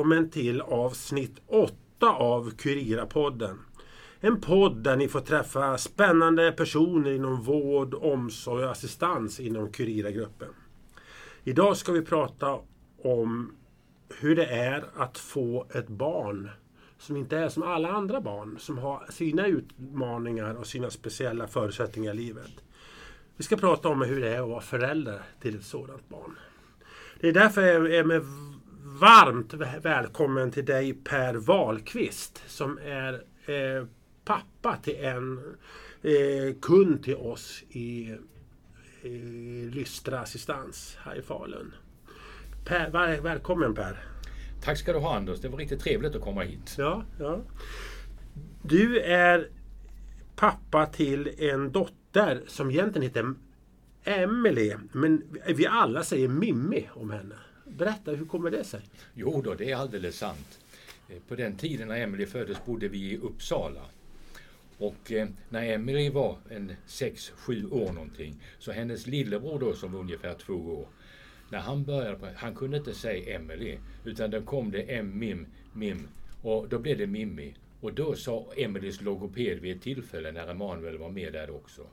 välkommen till avsnitt 8 av Kurira-podden. En podd där ni får träffa spännande personer inom vård, omsorg och assistans inom Kurira-gruppen. Idag ska vi prata om hur det är att få ett barn som inte är som alla andra barn, som har sina utmaningar och sina speciella förutsättningar i livet. Vi ska prata om hur det är att vara förälder till ett sådant barn. Det är därför jag är med varmt välkommen till dig Per Wahlqvist som är eh, pappa till en eh, kund till oss i, i Lystra Assistans här i Falun. Per, väl, välkommen Per! Tack ska du ha Anders, det var riktigt trevligt att komma hit. Ja, ja. Du är pappa till en dotter som egentligen heter Emelie, men vi alla säger Mimmi om henne. Berätta, hur kommer det sig? Jo då, det är alldeles sant. Eh, på den tiden när Emelie föddes bodde vi i Uppsala. Och eh, när Emelie var en 6-7 år någonting, så hennes lillebror då som var ungefär två år, när han började, han kunde inte säga Emelie, utan då kom det M-Mim, Mim, och då blev det Mimmi. Och då sa Emelies logoped vid ett tillfälle när Emanuel var med där också,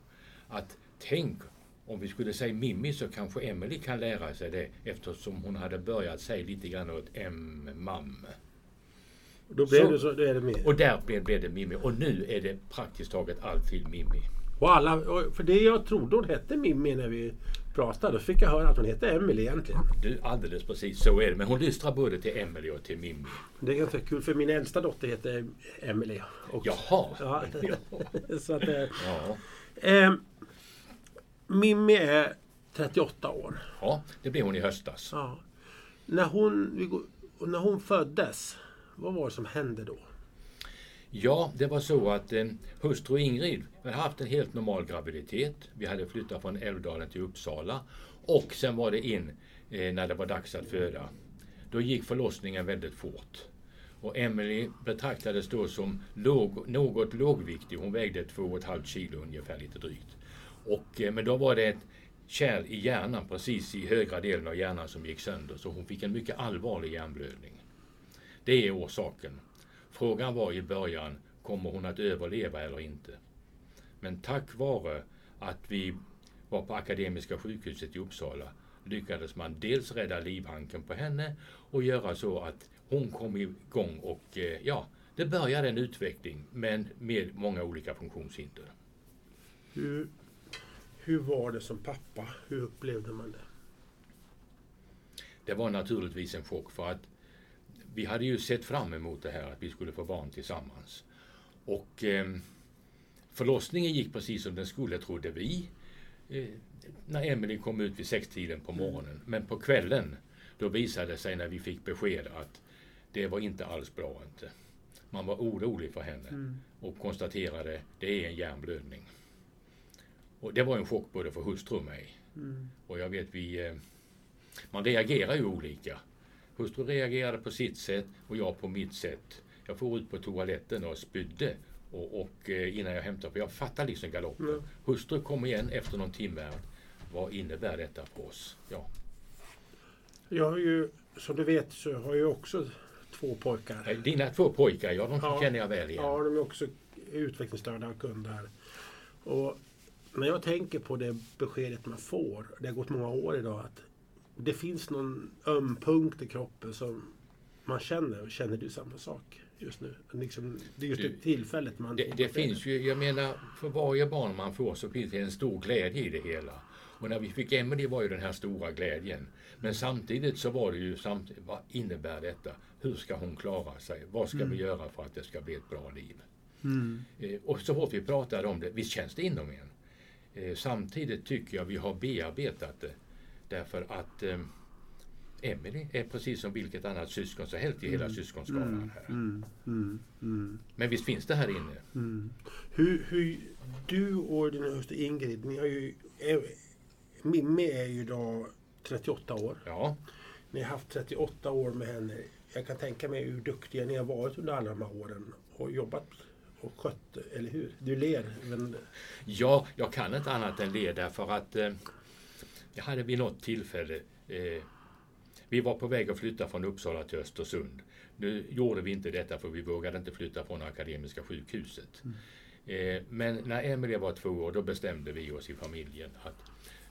att tänk om vi skulle säga Mimmi så kanske Emily kan lära sig det eftersom hon hade börjat säga lite grann åt M-mam. Då blev så, det så, då är det Mimmi. Och där blev, blev det Mimmi. Och nu är det praktiskt taget alltid Mimmi. Och alla, för det jag trodde hon hette Mimmi när vi pratade, då fick jag höra att hon hette Emily egentligen. Du, alldeles precis så är det. Men hon lystrar både till Emily och till Mimmi. Det är ganska kul för min äldsta dotter heter Emily. Jaha! Ja. så att, eh, ja. Eh, Mimmi är 38 år. Ja, det blev hon i höstas. Ja. När, hon, när hon föddes, vad var det som hände då? Ja, det var så att eh, hustru Ingrid hade haft en helt normal graviditet. Vi hade flyttat från Älvdalen till Uppsala. Och sen var det in eh, när det var dags att föda. Då gick förlossningen väldigt fort. Och Emily betraktades då som låg, något lågviktig. Hon vägde 2,5 kilo ungefär, lite drygt. Och, eh, men då var det ett kärl i hjärnan, precis i högra delen av hjärnan som gick sönder. Så hon fick en mycket allvarlig hjärnblödning. Det är orsaken. Frågan var i början, kommer hon att överleva eller inte? Men tack vare att vi var på Akademiska sjukhuset i Uppsala lyckades man dels rädda livhanken på henne och göra så att hon kom igång och eh, ja, det började en utveckling men med många olika funktionshinder. Hur hur var det som pappa? Hur upplevde man det? Det var naturligtvis en chock för att vi hade ju sett fram emot det här att vi skulle få barn tillsammans. Och eh, förlossningen gick precis som den skulle, trodde vi. Eh, när Emelie kom ut vid sextiden på morgonen. Men på kvällen, då visade det sig när vi fick besked att det var inte alls bra inte. Man var orolig för henne mm. och konstaterade det är en hjärnblödning. Och det var en chock både för hustru och mig. Mm. Och jag vet vi... Eh, man reagerar ju olika. Hustru reagerade på sitt sätt och jag på mitt sätt. Jag får ut på toaletten och spydde och, och eh, innan jag hämtar, för jag fattar liksom galoppen. Mm. Hustru kom igen efter någon timme. Vad innebär detta för oss? Ja. Jag har ju, som du vet, så har jag också två pojkar. Dina två pojkar, ja de ja, känner jag väl igen. Ja, de är också utvecklingsstörda kunder. Och när jag tänker på det beskedet man får, det har gått många år idag, att det finns någon öm punkt i kroppen som man känner. Känner du samma sak just nu? Liksom, det är just det tillfället man... Det, det finns ju, jag menar, för varje barn man får så finns det en stor glädje i det hela. Och när vi fick Emelie var ju den här stora glädjen. Men samtidigt så var det ju, samtidigt, vad innebär detta? Hur ska hon klara sig? Vad ska mm. vi göra för att det ska bli ett bra liv? Mm. Eh, och så fort vi pratade om det, visst känns det inom en? Eh, samtidigt tycker jag vi har bearbetat det därför att eh, Emily är precis som vilket annat syskon som helst i hela mm. syskonskaran mm. här. Mm. Mm. Mm. Men visst finns det här inne. Mm. Hur, hur, du och din hustru Ingrid, ni har ju, är, Mimmi är ju då 38 år. Ja. Ni har haft 38 år med henne. Jag kan tänka mig hur duktiga ni har varit under alla de här åren och jobbat och skött eller hur? Du ler. Men... Ja, jag kan inte annat än le därför att eh, jag hade vid något tillfälle eh, Vi var på väg att flytta från Uppsala till Östersund. Nu gjorde vi inte detta för vi vågade inte flytta från Akademiska sjukhuset. Eh, men när Emelie var två år då bestämde vi oss i familjen att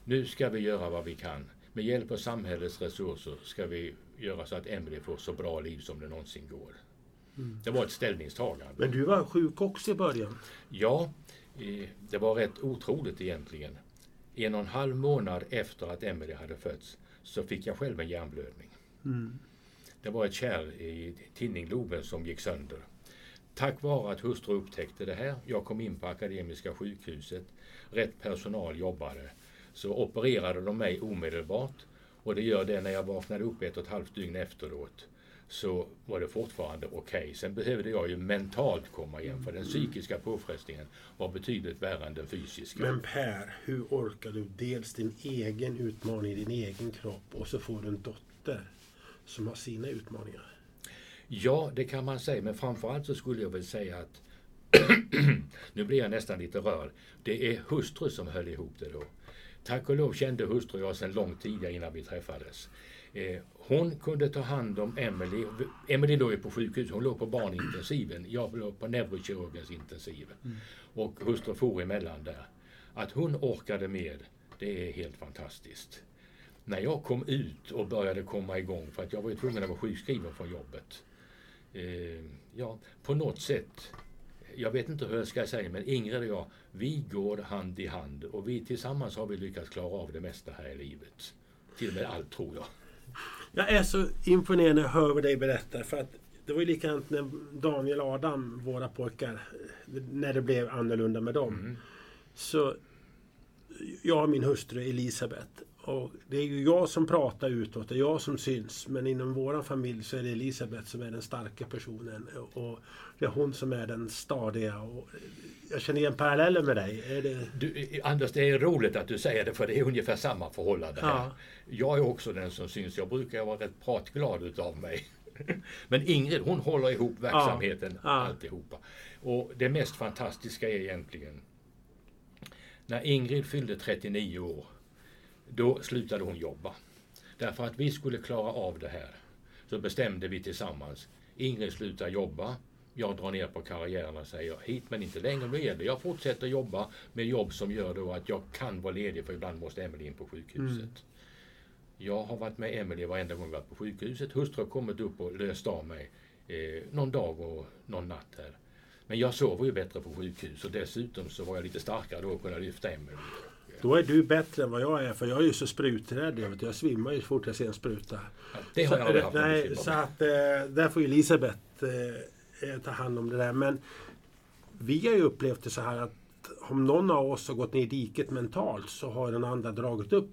nu ska vi göra vad vi kan. Med hjälp av samhällets resurser ska vi göra så att Emelie får så bra liv som det någonsin går. Det var ett ställningstagande. Men du var sjuk också i början. Ja, eh, det var rätt otroligt egentligen. En och en halv månad efter att Emelie hade fötts så fick jag själv en hjärnblödning. Det var ett kärl i tinningloben som gick sönder. Tack vare att hustru upptäckte det här, jag kom in på Akademiska sjukhuset, rätt personal jobbade, så opererade de mig omedelbart. Och det gör det när jag vaknade upp ett och ett halvt dygn efteråt så var det fortfarande okej. Sen behövde jag ju mentalt komma igen för den psykiska påfrestningen var betydligt värre än den fysiska. Men Per, hur orkar du dels din egen utmaning i din egen kropp och så får du en dotter som har sina utmaningar? Ja, det kan man säga, men framförallt så skulle jag väl säga att nu blir jag nästan lite rörd. Det är hustru som höll ihop det då. Tack och lov kände hustru jag sedan långt tidigare innan vi träffades. Eh, hon kunde ta hand om Emily. Emily låg ju på sjukhus, hon låg på barnintensiven. Jag låg på neurokirurgens intensiv. Och hustru for emellan där. Att hon orkade med, det är helt fantastiskt. När jag kom ut och började komma igång, för att jag var ju tvungen att vara sjukskriven från jobbet. Eh, ja, på något sätt jag vet inte hur jag ska säga, men Ingrid och jag, vi går hand i hand och vi tillsammans har vi lyckats klara av det mesta här i livet. Till och med allt tror jag. Jag är så imponerad när jag hör vad dig berätta. För att det var ju likadant när Daniel och Adam, våra pojkar, när det blev annorlunda med dem. Mm. Så jag och min hustru Elisabeth. Och det är ju jag som pratar utåt, det är jag som syns. Men inom vår familj så är det Elisabeth som är den starka personen. Och det är hon som är den stadiga. Och jag känner igen paralleller med dig. Är det... Du, Anders, det är roligt att du säger det för det är ungefär samma förhållande här. Ja. Jag är också den som syns. Jag brukar vara rätt pratglad utav mig. Men Ingrid, hon håller ihop verksamheten Ja. alltihopa. Och det mest fantastiska är egentligen när Ingrid fyllde 39 år, då slutade hon jobba. Därför att vi skulle klara av det här så bestämde vi tillsammans. Ingrid slutar jobba. Jag drar ner på karriären och säger hit men inte längre. Nu gäller jag fortsätter jobba med jobb som gör då att jag kan vara ledig för ibland måste Emelie in på sjukhuset. Jag har varit med Emelie varenda gång vi varit på sjukhuset. Hustru har kommit upp och löst av mig eh, någon dag och någon natt här. Men jag sover ju bättre på sjukhus och dessutom så var jag lite starkare då och kunde lyfta Emelie. Då är du bättre än vad jag är, för jag är ju så spruträdd. Jag, vet, jag svimmar ju så fort jag ser en spruta. Ja, Det har jag aldrig haft Nej, så att eh, där får Elisabeth eh, ta hand om det där. Men vi har ju upplevt det så här att om någon av oss har gått ner i diket mentalt så har den andra dragit upp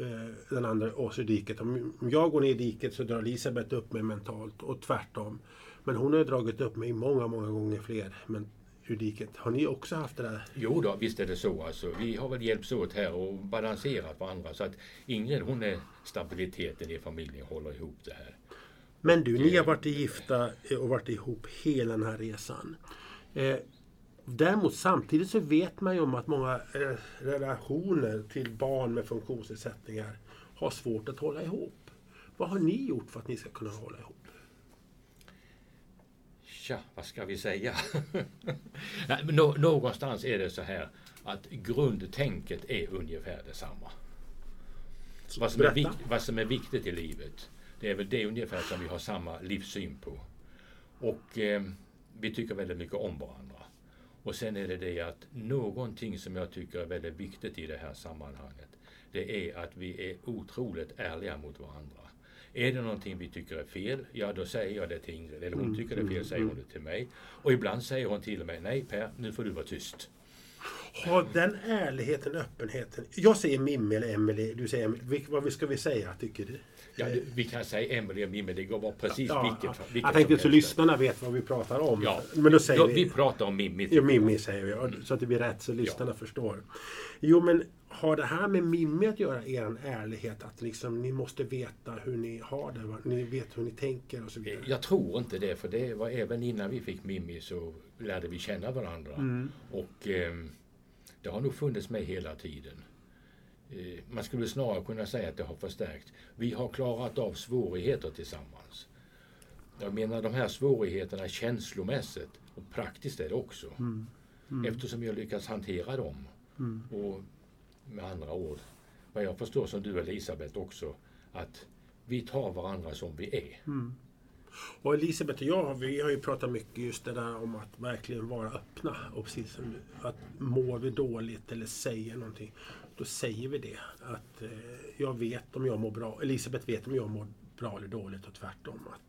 eh, den andra oss i diket. Om om jag går ner i diket så drar Elisabeth upp mig mentalt och tvärtom. Men hon har ju dragit upp mig många, många gånger fler men, ur diket. Har ni också haft det där? Jo då, visst är det så. Alltså, vi har väl hjälpts åt här och balanserat varandra. Så att Ingrid hon är stabiliteten i familjen, håller ihop det här. Men du, ni har varit gifta och varit ihop hela den här resan. Eh, däremot samtidigt så vet man ju om att många eh, relationer till barn med funktionsnedsättningar har svårt att hålla ihop. Vad har ni gjort för att ni ska kunna hålla ihop? Tja, vad ska vi säga? Nej, nå- någonstans är det så här att grundtänket är ungefär detsamma. Vad som, är vad som är viktigt i livet, det är väl det ungefär som vi har samma livssyn på. Och eh, vi tycker väldigt mycket om varandra. Och sen är det det att någonting som jag tycker är väldigt viktigt i det här sammanhanget, det är att vi är otroligt ärliga mot varandra. Är det någonting vi tycker är fel, ja då säger jag det till Ingrid. Eller hon tycker det är fel, säger hon det till mig. Och ibland säger hon till mig, nej Per, nu får du vara tyst. Ha den ärligheten, öppenheten. Jag säger Mimmi eller Emelie, du säger Emelie. Vad ska vi säga, tycker du? Ja, vi kan säga Emelie och Mimmi, det går vara precis Ja, vilket, ja. vilket jag tänkte så lyssnarna vet vad vi pratar om. Ja, Men då säger ja, vi... vi pratar om Mimmi. Ja. Mimmi säger vi, så att det blir rätt så lyssnarna förstår. Jo, men har det här med Mimmi att göra, er ärlighet? Att liksom, ni måste veta hur ni har det, va? ni vet hur ni tänker och så vidare? Jag tror inte det, för det var även innan vi fick Mimmi så lärde vi känna varandra. Mm. Och ehm, det har nog funnits med hela tiden. Eh, man skulle snarare kunna säga att det har förstärkt. Vi har klarat av svårigheter tillsammans. Jag menar de här svårigheterna känslomässigt och praktiskt är det också. Mm. Mm. Eftersom jag lyckats hantera dem. Mm. Och med andra ord, vad jag förstår som du Elisabeth också, att vi tar varandra som vi är. Mm. Och Elisabeth och jag vi har ju pratat mycket just det där om att verkligen vara öppna. Och precis som du, att mår vi dåligt eller säger någonting, då säger vi det. Att eh, jag vet om jag mår bra. Elisabeth vet om jag mår bra eller dåligt och tvärtom. Att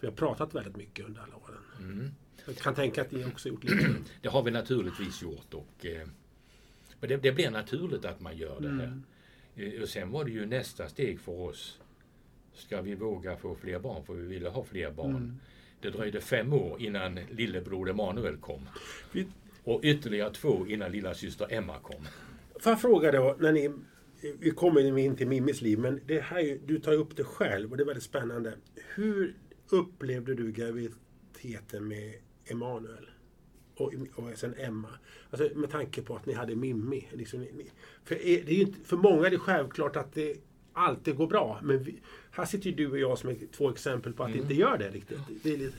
vi har pratat väldigt mycket under alla åren. Mm. Jag kan tänka att ni också gjort lite. Det har vi naturligtvis gjort. Och, eh, men det, det blir naturligt att man gör det här. Eh, Och sen var det ju nästa steg för oss. Ska vi våga få fler barn? För vi ville ha fler barn. Mm. Det dröjde fem år innan lillebror Emanuel kom. Vi, Och ytterligare två innan lilla syster Emma kom. Får jag fråga då, när ni, vi kommer in till Mimmis liv, men det här, du tar upp det själv och det är väldigt spännande. Hur upplevde du graviditeten med Emanuel? Och, och sen Emma. Alltså med tanke på att ni hade Mimmi. Liksom, ni, för, är, det är ju inte, för många är det självklart att det alltid går bra. Men vi, här sitter ju du och jag som är två exempel på att det inte gör det riktigt. Det är lite,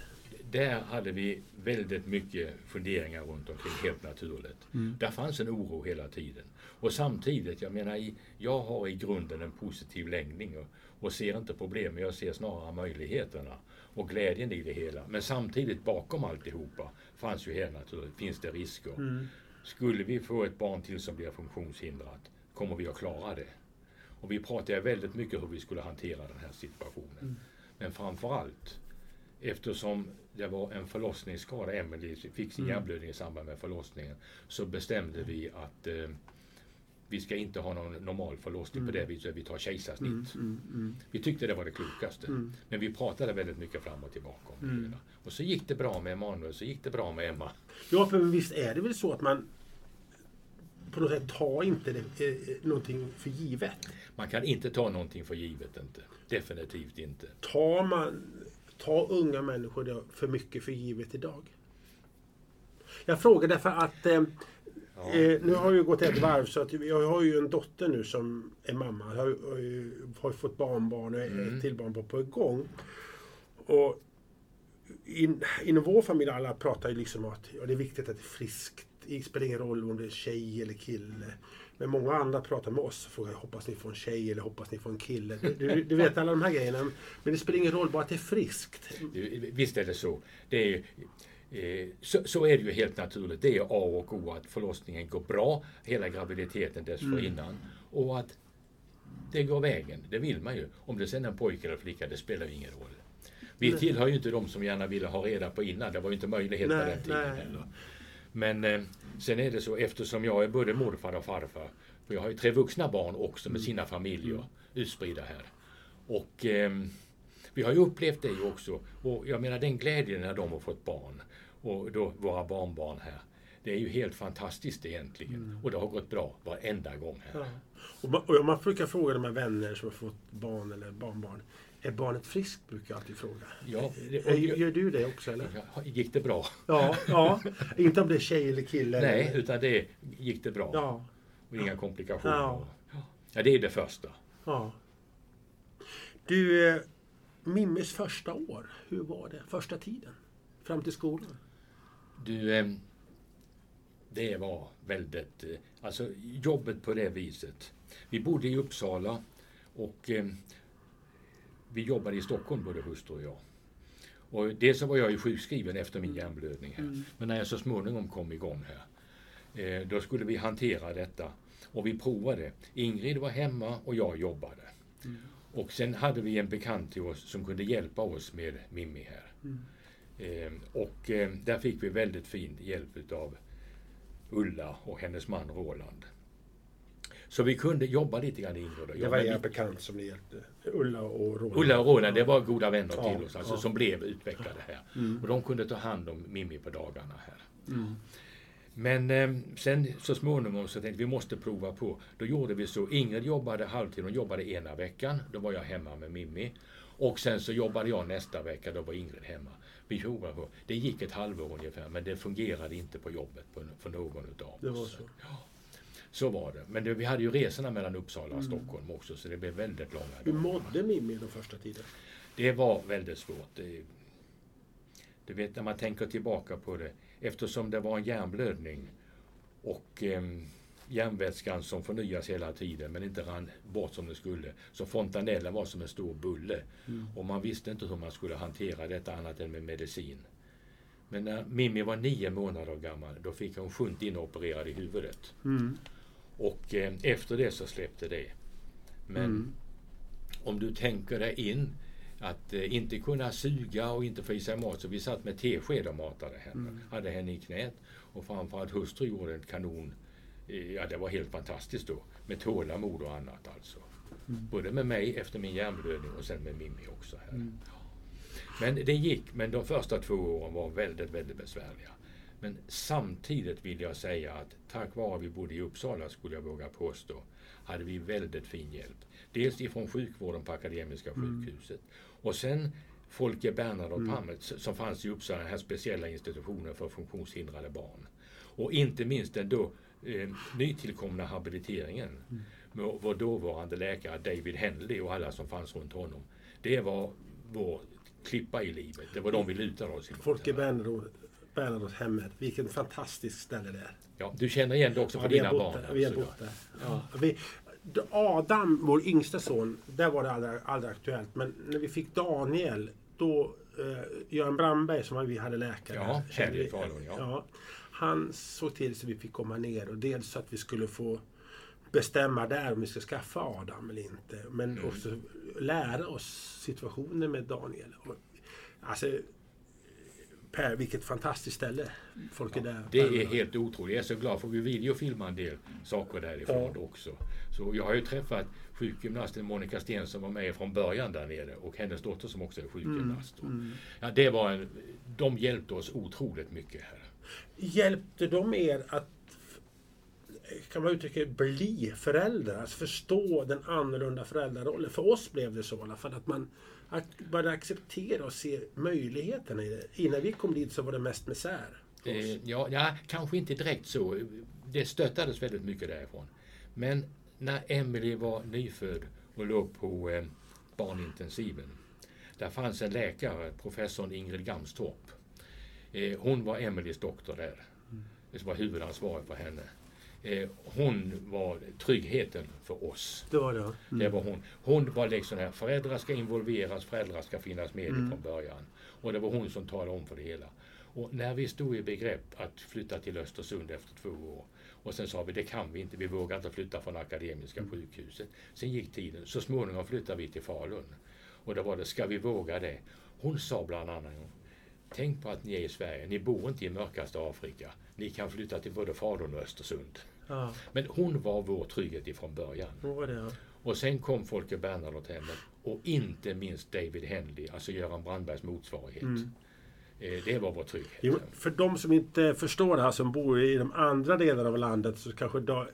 Där hade vi väldigt mycket funderingar runt omkring, helt naturligt. Där fanns en oro hela tiden. Och samtidigt, jag menar, jag har i grunden en positiv läggning och, och ser inte problemen, jag ser snarare möjligheterna och glädjen i det hela. Men samtidigt bakom alltihopa fanns ju naturligt, finns det risker. Skulle vi få ett barn till som blir funktionshindrat, kommer vi att klara det? Och vi pratade väldigt mycket hur vi skulle hantera den här situationen. Men framför allt, eftersom det var en förlossningsskada, Emelie fick sin hjärnblödning i samband med förlossningen, så bestämde vi att eh, vi ska inte ha någon normal förlossning på det viset, vi tar kejsarsnitt. Vi tyckte det var det klokaste. Men vi pratade väldigt mycket fram och tillbaka om det hela. Och så gick det bra med Emanuel, så gick det bra med Emma. Ja, för visst är det väl så att man på något sätt tar inte det, eh, någonting för givet. Man kan inte ta någonting för givet inte. Definitivt inte. Tar man tar unga människor för mycket för givet idag? Jag frågar därför att eh, Ja. eh, nu har jag gått ett varv så att jag har ju en dotter nu som är mamma. Jag har, har, har fått barnbarn och ett till barn på, igång. Och in, inom vår familj alla pratar ju liksom om att ja, det är viktigt att det är friskt. Det spelar ingen roll om det är tjej eller kille. Men många andra pratar med oss och frågar hoppas ni får en tjej eller hoppas ni får en kille. Du, du, du vet alla de här grejerna. Men det spelar ingen roll, bara att det är friskt. Visst är det så. Det är, ju- så, så är det ju helt naturligt. Det är A och O att förlossningen går bra, hela graviditeten dessförinnan. Och att det går vägen, det vill man ju. Om det sen är en pojke eller flicka, det spelar ju ingen roll. Vi tillhör ju inte de som gärna ville ha reda på innan, det var ju inte möjlighet på Nej, den tiden nej. heller. Men eh, sen är det så, eftersom jag är både morfar och farfar, för jag har ju tre vuxna barn också med sina familjer utspridda här. Och ehm, vi har ju upplevt det ju också. Och jag menar den glädjen när de har fått barn och då våra barnbarn här. Det är ju helt fantastiskt egentligen. Och det har gått bra varenda gång här. Ja. Och man, och man brukar fråga de här vänner som har fått barn eller barnbarn. Är barnet friskt? Brukar jag alltid fråga. Ja, det- Eh, Gör du det också eller? Gick det bra? Ja, ja. Inte om det är tjej eller kille. Nej, eller, utan det gick det bra. Ja, Och inga komplikationer. Ja. Ja, det är det första. ja. Du, eh, Mimmes första år, hur var det? Första tiden? Fram till skolan? Du, eh, det var väldigt, eh, alltså jobbet på det viset. Vi bodde i Uppsala och eh, vi jobbade i Stockholm både hustru och jag. Och dels så var jag ju sjukskriven efter min hjärnblödning här. Men när jag så småningom kom igång här, eh, då skulle vi hantera detta. Och vi provade. Ingrid var hemma och jag jobbade. Och sen hade vi en bekant till oss som kunde hjälpa oss med Mimmi här. Eh, och eh, där fick vi väldigt fin hjälp utav Ulla och hennes man Roland. Så vi kunde jobba lite grann Ingrid och Det var era bekant som ni hjälpte. Ulla och Roland. Ulla och Roland, det var goda vänner Ja, till oss, alltså, ja. som blev utvecklade här. Och de kunde ta hand om Mimmi på dagarna här. Men eh, sen så småningom så tänkte vi vi måste prova på. Då gjorde vi så. Ingrid jobbade halvtid, hon jobbade ena veckan. Då var jag hemma med Mimmi. Och sen så jobbade jag nästa vecka, då var Ingrid hemma. Provade på. Det gick ett halvår ungefär, men det fungerade inte på jobbet på, för någon utav Det var oss. så. Så var det. Men det, vi hade ju resorna mellan Uppsala och Stockholm också så det blev väldigt långa Hur dagar. mådde Mimmi den första tiden? Det var väldigt svårt. Det, du vet när man tänker tillbaka på det. Eftersom det var en hjärnblödning och eh, järnvätskan som förnyas hela tiden men inte rann bort som det skulle. Så fontanellen var som en stor bulle. Och man visste inte hur man skulle hantera detta annat än med medicin. Men när Mimmi var nio månader gammal då fick hon shunt inopererad i huvudet. Mm. Och eh, efter det så släppte det. Men Mm. om du tänker dig in att eh, inte kunna suga och inte få i sig mat. Så vi satt med tesked och matade henne. Mm. Hade henne i knät. Och framförallt hustru gjorde en kanon. Ja, det var helt fantastiskt då. Med tålamod och annat alltså. Mm. Både med mig efter min hjärnblödning och sen med Mimmi också. Här. Ja. Men det gick. Men de första två åren var väldigt, väldigt besvärliga. Men samtidigt vill jag säga att tack vare att vi bodde i Uppsala, skulle jag våga påstå, hade vi väldigt fin hjälp. Dels ifrån sjukvården på Akademiska sjukhuset och sen Folke Bernadotte Palme s- som fanns i Uppsala, den här speciella institutionen för funktionshindrade barn. Och inte minst den då eh, nytillkomna habiliteringen med vår dåvarande läkare David Henley och alla som fanns runt honom. Det var vår klippa i livet. Det var de vi lutade oss emot. Folke Bernadotte Bernadotte hemmet. Vilket fantastiskt ställe det är. Ja, du känner igen det också vi har dina barn? där. Vi har bott där. Ja. Vi, Adam, vår yngsta son, där var det aldrig, aldrig aktuellt. Men när vi fick Daniel, då eh, Göran Brandberg som vi hade läkare. Ja, vi- Falun, ja. Han såg till så vi fick komma ner och dels så att vi skulle få bestämma där om vi ska skaffa Adam eller inte. Men Mm. också lära oss situationen med Daniel. Alltså, Per, vilket fantastiskt ställe folk är där. Det är helt otroligt. Jag är så glad för vi filma en del saker därifrån Ja. också. Så jag har ju träffat sjukgymnasten Monica Sten som var med från början där nere och hennes dotter som också är sjukgymnast. Mm, Ja, det var en, de hjälpte oss otroligt mycket här. Hjälpte de er att kan man uttrycka det, bli föräldrar? Alltså förstå den annorlunda föräldrarollen. För oss blev det så i alla fall. Att man började acceptera och se möjligheterna i det. Innan vi kom dit så var det mest misär. Eh, ja, ja, kanske inte direkt så. Det stöttades väldigt mycket därifrån. Men när Emily var nyfödd och låg på eh, barnintensiven. Där fanns en läkare, professorn Ingrid Gamstorp. Eh, hon var Emelies doktor där. Det var huvudansvarig för henne. Eh, hon var tryggheten för oss. Det var det. ja. Det var hon. Hon var liksom här, föräldrar ska involveras, föräldrar ska finnas med Mm. från början. Och det var hon som talade om för det hela. Och när vi stod i begrepp att flytta till Östersund efter två år och sen sa vi det kan vi inte, vi vågar inte flytta från Akademiska Mm. sjukhuset. Sen gick tiden, så småningom flyttade vi till Falun. Och då var det, ska vi våga det? Hon sa bland annat, tänk på att ni är i Sverige, ni bor inte i mörkaste Afrika. Ni kan flytta till både Falun och Östersund. Ja, Men hon var vår trygghet ifrån början. det. Ja. Och sen kom Folke Bernadotte hemmet och inte minst David Henley, alltså Göran Brandbergs motsvarighet. Eh, Det var vår trygghet. Jo, för de som inte förstår det här som bor i de andra delarna av landet så kanske da,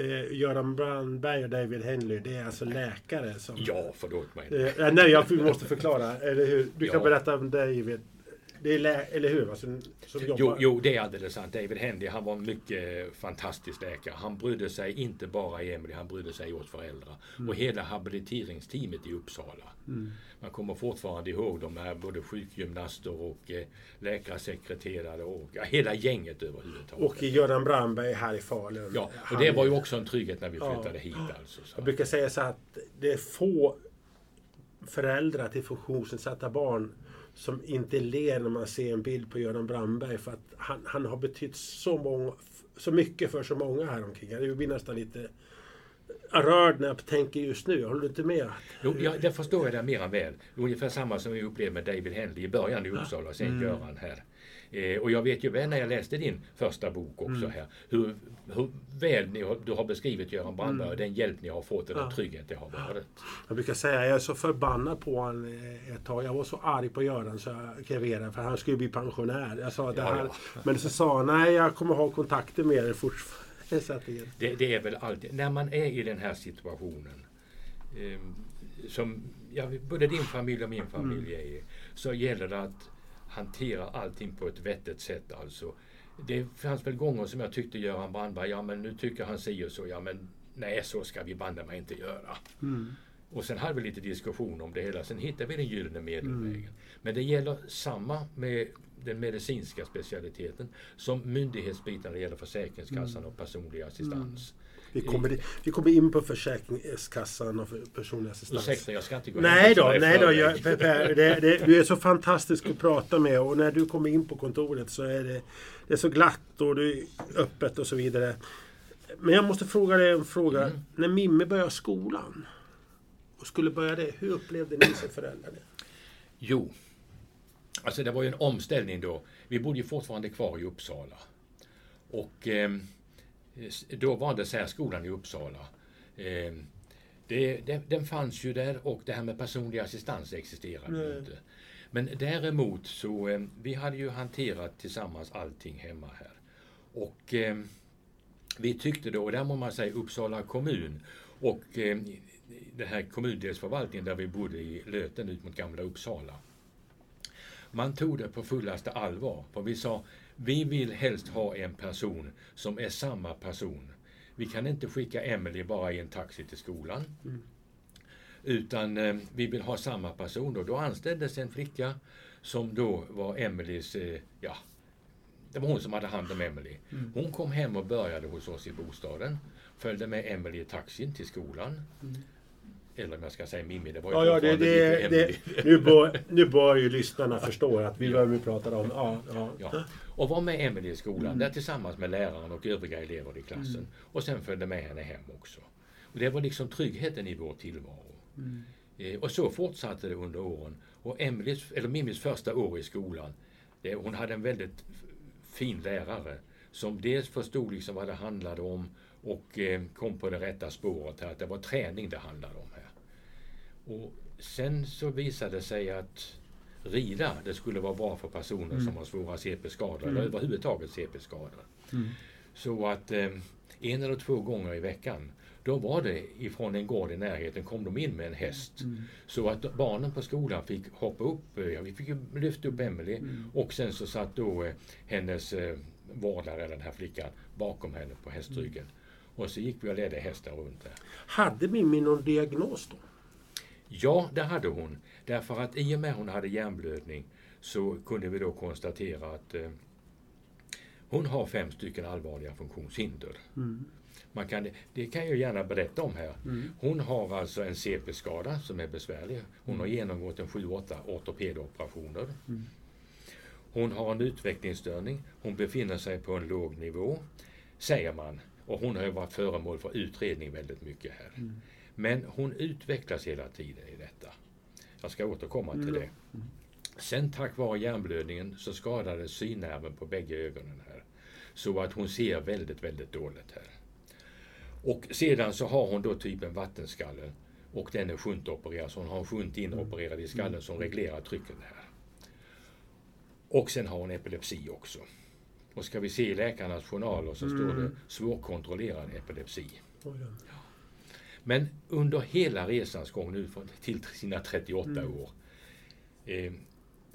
eh, Göran Brandberg och David Henley, det är alltså läkare som... Ja, förlåt mig. Eh, nej, jag måste förklara. Eller hur? Du kan Ja. berätta om David. Det är lä- eller hur? Alltså, som jobbar. Jo, jo, det är alldeles sant. David Henley, han var en mycket fantastisk läkare. Han brydde sig inte bara i Emily, han brydde sig oss föräldrar. Och hela habiliteringsteamet i Uppsala. Man kommer fortfarande ihåg dem här, både sjukgymnaster och eh, läkarsekreterare och ja, hela gänget överhuvudtaget. Och Göran Brandberg här i Falun. ja, och det var ju också en trygghet när vi Ja. flyttade hit alltså. Så. Jag brukar säga så att det är få föräldrar till funktionsnedsatta barn som inte ler när man ser en bild på Göran Brandberg för att han, han har betytt så, många, så mycket för så många här omkring. Jag blir nästan lite rörd när jag tänker just nu. Håller du inte med? Jo, ja, det förstår jag det mer än väl. Ungefär samma som vi upplevde med David Henley i början i Uppsala och sen Göran här. Eh, och jag vet ju väl när jag läste din första bok också här, hur, hur väl ni du har beskrivit Göran Brandberg och den hjälp ni har fått och den Ja. trygghet det har varit. Jag brukar säga jag är så förbannad på honom eh, ett tag. Jag var så arg på Göran så jag kreverade för han skulle bli pensionär. Jag sa det här. ja. Men så sa han nej jag kommer ha kontakter med er fortfarande. Det- Det, är väl alltid, när man är i den här situationen, eh, som ja, både din familj och min familj är i, så gäller det att hantera allting på ett vettigt sätt. Alltså. det fanns väl gånger som jag tyckte Göran Brandberg, ja men nu tycker han si och så, ja men nej så ska vi banne mig inte göra. Mm. Och sen hade vi lite diskussion om det hela, sen hittade vi den gyllene medelvägen. Mm. Men det gäller samma med den medicinska specialiteten som myndighetsbiten när det gäller Försäkringskassan och personlig assistans. Vi kommer, vi kommer in på Försäkringskassan och personlig assistans. Ursäkta, jag ska inte gå Nej då, nej då. Jag, per, per, det, det, du är så fantastisk att prata med och när du kommer in på kontoret så är det, det är så glatt och det är öppet och så vidare. Men jag måste fråga dig en fråga. Mm. När Mimmi började skolan och skulle börja det, hur upplevde ni som föräldrar det? Jo, alltså det var ju en omställning då. Vi bodde ju fortfarande kvar i Uppsala. Och eh, då var det särskolan i Uppsala. Eh, det, den fanns ju där och det här med personlig assistans existerade Nej. inte. Men däremot så, eh, vi hade ju hanterat tillsammans allting hemma här. Och eh, vi tyckte då, och där må man säga Uppsala kommun och eh, den här kommundelsförvaltningen där vi bodde i Löten ut mot Gamla Uppsala. Man tog det på fullaste allvar. För vi sa, vi vill helst ha en person som är samma person. Vi kan inte skicka Emily bara i en taxi till skolan. Utan eh, vi vill ha samma person. Och då anställdes en flicka som då var Emelies, eh, ja, det var hon som hade hand om Emily. Hon kom hem och började hos oss i bostaden. Följde med Emily i taxin till skolan. Eller om jag ska säga Mimmi, det var ju Ja, ja, det, det, det, nu, bör, nu bör ju lyssnarna förstå att vi vad vi pratar om. Ja, ja. Ja. Och var med Emelie i skolan, där tillsammans med läraren och övriga elever i klassen. Och sen följde med henne hem också. Och det var liksom tryggheten i vår tillvaro. Eh, och så fortsatte det under åren. Och Emelies, eller Mimmis första år i skolan, det, hon hade en väldigt fin lärare som dels förstod liksom vad det handlade om och eh, kom på det rätta spåret här, att det var träning det handlade om här. Och sen så visade det sig att rida, det skulle vara bra för personer som har svåra CP-skador eller överhuvudtaget CP-skador. Så att eh, en eller två gånger i veckan, då var det ifrån en gård i närheten kom de in med en häst. Så att barnen på skolan fick hoppa upp, eh, ja, vi fick lyfta upp Emelie och sen så satt då eh, hennes eh, vårdare, den här flickan, bakom henne på hästryggen. Och så gick vi och ledde hästen runt där. Hade Mimmi någon diagnos då? Ja, det hade hon. Därför att i och med hon hade hjärnblödning så kunde vi då konstatera att eh, hon har fem stycken allvarliga funktionshinder. Man kan, det kan jag gärna berätta om här. Hon har alltså en CP-skada som är besvärlig. Hon har genomgått en 7-8 ortopedoperationer. Hon har en utvecklingsstörning. Hon befinner sig på en låg nivå, säger man. Och hon har ju varit föremål för utredning väldigt mycket här. Men hon utvecklas hela tiden i detta. Jag ska återkomma till det. Sen tack vare hjärnblödningen så skadades synnerven på bägge ögonen här. Så att hon ser väldigt, väldigt dåligt här. Och sedan så har hon då typen vattenskalle och den är shuntopererad, så hon har en shunt inopererad i skallen som reglerar trycket här. Och sen har hon epilepsi också. Och ska vi se i läkarnas journaler så står det svårkontrollerad epilepsi. Ja. Men under hela resans gång nu till sina 38 år. Eh,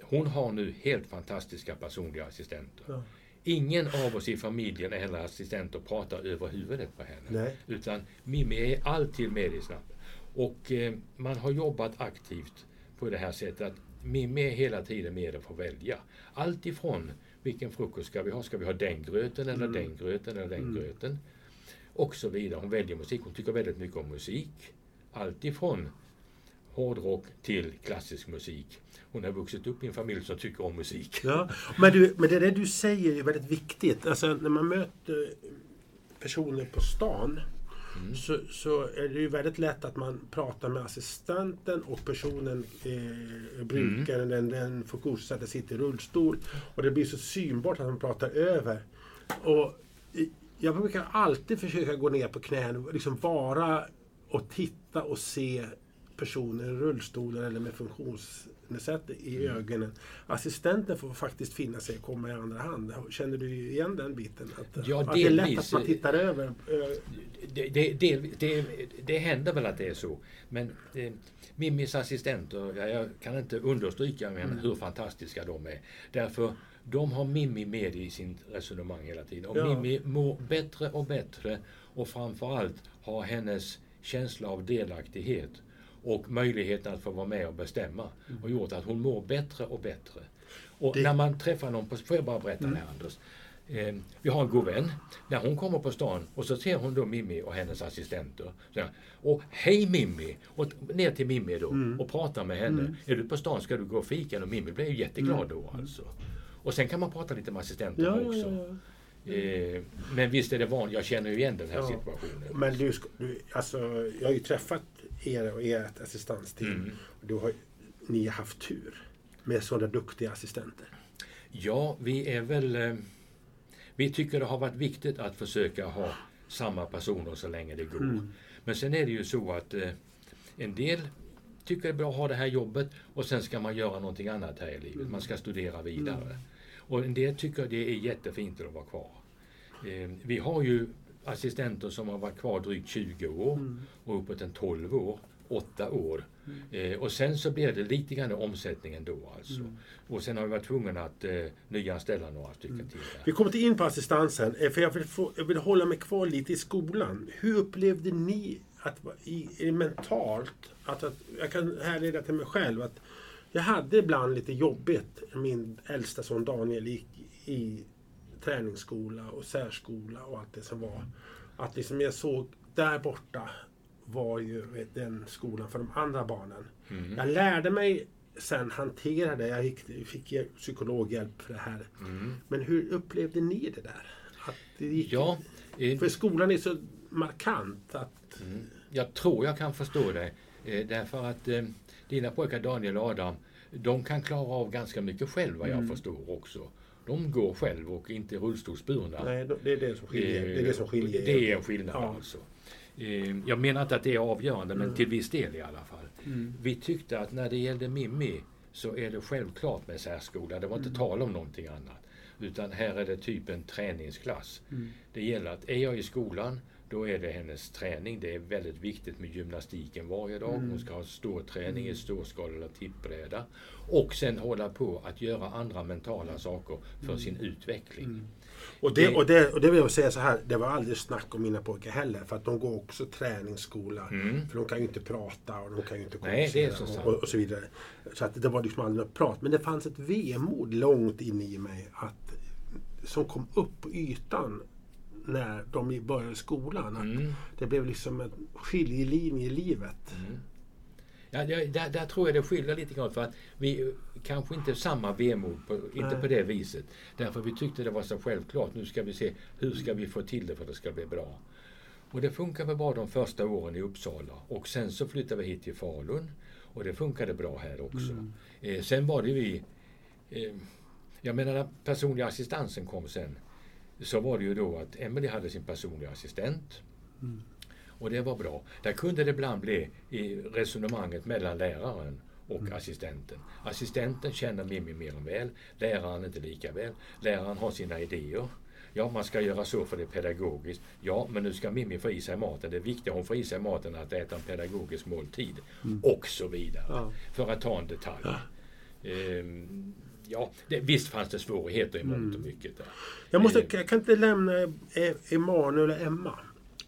hon har nu helt fantastiska personliga assistenter. Ja. Ingen av oss i familjen eller assistenter pratar över huvudet på henne. Nej. Utan Mimmi är alltid med i snappen. Och eh, man har jobbat aktivt på det här sättet att Mimmi är hela tiden med och får välja. Allt ifrån vilken frukost ska vi ha? Ska vi ha den gröten eller den gröten eller den gröten? Och så vidare. Hon väljer musik. Hon tycker väldigt mycket om musik. Allt ifrån hårdrock till klassisk musik. Hon har vuxit upp i en familj som tycker om musik. Ja, men, du, men det där du säger är väldigt viktigt. Alltså när man möter personer på stan så, så är det ju väldigt lätt att man pratar med assistenten och personen, eh, brukaren, den, den funktionsnedsatta sitter i rullstol. Och det blir så synbart att man pratar över. Och jag brukar alltid försöka gå ner på knän och liksom vara och titta och se personer i rullstolar eller med funktionsnedsätt i ögonen. Assistenten får faktiskt finna sig och komma i andra hand. Känner du igen den biten? Att, Ja, att det är lätt att man tittar över. eh, Det, det, det, det, det händer väl att det är så. Men eh, Mimmis assistenter, ja, jag kan inte understryka henne hur fantastiska de är. Därför de har Mimmi med i sin resonemang hela tiden. Och Ja. Mimmi mår bättre och bättre och framförallt har hennes känsla av delaktighet och möjligheten att få vara med och bestämma och gjort att hon mår bättre och bättre. Och Det- när man träffar någon på, får jag bara berätta Mm. här Anders. Eh, vi har en god vän. När hon kommer på stan och så ser hon då Mimmi och hennes assistenter. Så och hej Mimmi! Och ner till Mimmi då Mm. och pratar med henne. Är du på stan ska du gå och fika? Och Mimmi blir ju jätteglad då alltså. Och sen kan man prata lite med assistenterna Mm. Ja, också. ja. Eh, men visst är det vanligt, jag känner ju igen den här Ja. situationen. Men du, du, alltså, jag har ju träffat er och ert assistansteam. Mm. Du har, ni har haft tur med sådana duktiga assistenter. Ja, vi är väl... Eh, vi tycker det har varit viktigt att försöka ha samma personer så länge det går. Mm. Men sen är det ju så att eh, en del tycker det är bra att ha det här jobbet och sen ska man göra någonting annat här i livet. Man ska studera vidare. Och en del tycker det är jättefint att vara kvar. Eh, vi har ju assistenter som har varit kvar drygt 20 år och uppåt en 12 år, 8 år. Eh, och sen så blir det lite grann omsättningen då alltså. Och sen har vi varit tvungna att eh, nyanställa några stycken till. Där. Vi kommer in på assistansen, eh, för jag vill, få, jag vill hålla mig kvar lite i skolan. Hur upplevde ni att i mentalt, att, att, jag kan härleda till mig själv, att jag hade ibland lite jobbigt. Min äldsta son Daniel gick i träningsskola och särskola och allt det som var. Att liksom jag såg, där borta var ju den skolan för de andra barnen. Mm. Jag lärde mig sen hantera det. Jag gick, fick hjälp- psykologhjälp för det här. Mm. Men hur upplevde ni det där? Att det gick, Ja, eh, För skolan är så markant att... Jag tror jag kan förstå det. Eh, därför att eh, dina pojkar Daniel och Adam, de kan klara av ganska mycket själva jag förstår också. De går själv och inte rullstolsburna. Nej, det är det som skiljer. Det är det som skiljer. Eh, Det är en skillnad Ja. alltså. Eh, Jag menar inte att det är avgörande, men Mm. till viss del i alla fall. Vi tyckte att när det gällde Mimmi så är det självklart med särskola. Det var Mm. inte tal om någonting annat. Utan här är det typ en träningsklass. Mm. Det gäller att är jag i skolan då är det hennes träning. Det är väldigt viktigt med gymnastiken varje dag. Mm. Hon ska ha ståträning i ståskal eller tippbräda. Och sen hålla på att göra andra mentala saker för sin utveckling. Och det, och, det, och det vill jag säga så här, det var aldrig snack om mina pojkar heller. För att de går också träningsskola. Mm. För de kan ju inte prata och de kan ju inte kommunicera och, och så vidare. Så att det var liksom aldrig något prat. Men det fanns ett vemod långt inne i mig att, som kom upp på ytan när de började skolan. Att Mm. Det blev liksom en skiljelinje i livet. Ja, det- där, där tror jag det skiljer lite grann för att vi eh, kanske inte samma vemod, på, inte på det viset. Därför vi tyckte det var så självklart. Nu ska vi se hur ska vi få till det för att det ska bli bra. Och det funkar väl bra de första åren i Uppsala och sen så flyttade vi hit till Falun och det funkade bra här också. Eh, sen var det vi, eh, jag menar personliga assistansen kom sen så var det ju då att Emelie hade sin personliga assistent. Och det var bra. Där kunde det ibland bli i resonemanget mellan läraren och assistenten. Assistenten känner Mimmi mer än väl, läraren inte lika väl. Läraren har sina idéer. Ja, man ska göra så för det är pedagogiskt. Ja, men nu ska Mimmi få i sig maten. Det viktiga hon får i sig maten är att äta en pedagogisk måltid. Och så vidare. Ja. För att ta en detalj. Ehm, ja, det, visst fanns det svårigheter i mångt och mycket där. Jag, måste, Eh, jag kan inte lämna eh, Emanuel och Emma.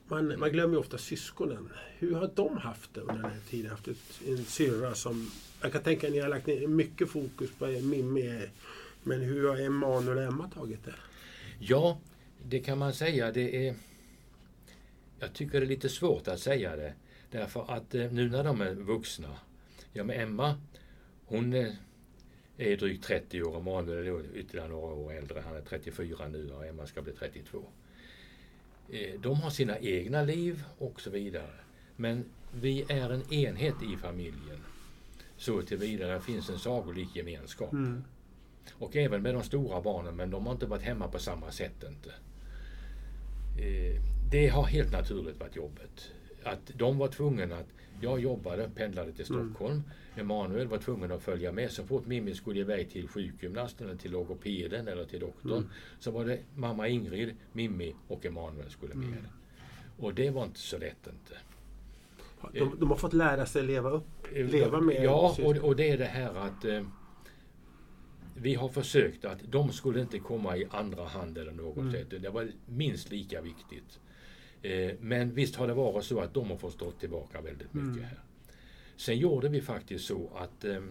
Man, man glömmer ju ofta syskonen. Hur har de haft det under den här tiden? Haft ett, en syrra som... Jag kan tänka att ni har lagt ner mycket fokus på Mimmi. Men hur har Emanuel och Emma tagit det? Ja, det kan man säga. Det är... Jag tycker det är lite svårt att säga det. Därför att eh, nu när de är vuxna. Ja, men Emma, hon eh, är drygt 30 år och Manuel är då ytterligare några år äldre. Han är 34 nu och Emma ska bli 32. Eh, De har sina egna liv och så vidare. Men vi är en enhet i familjen. Så tillvida det finns en sagolik gemenskap. Och även med de stora barnen, men de har inte varit hemma på samma sätt inte. Eh, Det har helt naturligt varit jobbet. att de var tvungna att jag jobbade, pendlade till Mm. Emanuel var tvungen att följa med. Så fort Mimmi skulle iväg till sjukgymnasten eller till logopeden eller till doktorn Mm. så var det mamma Ingrid, Mimmi och Emanuel skulle med. Mm. Och det var inte så lätt inte. De, de har fått lära sig leva upp, leva med Ja, och, och det är det här att eh, vi har försökt att de skulle inte komma i andra hand eller något Mm. sätt. Det var minst lika viktigt. Eh, men visst har det varit så att de har fått stå tillbaka väldigt mycket Mm. här. Sen gjorde vi faktiskt så att eh,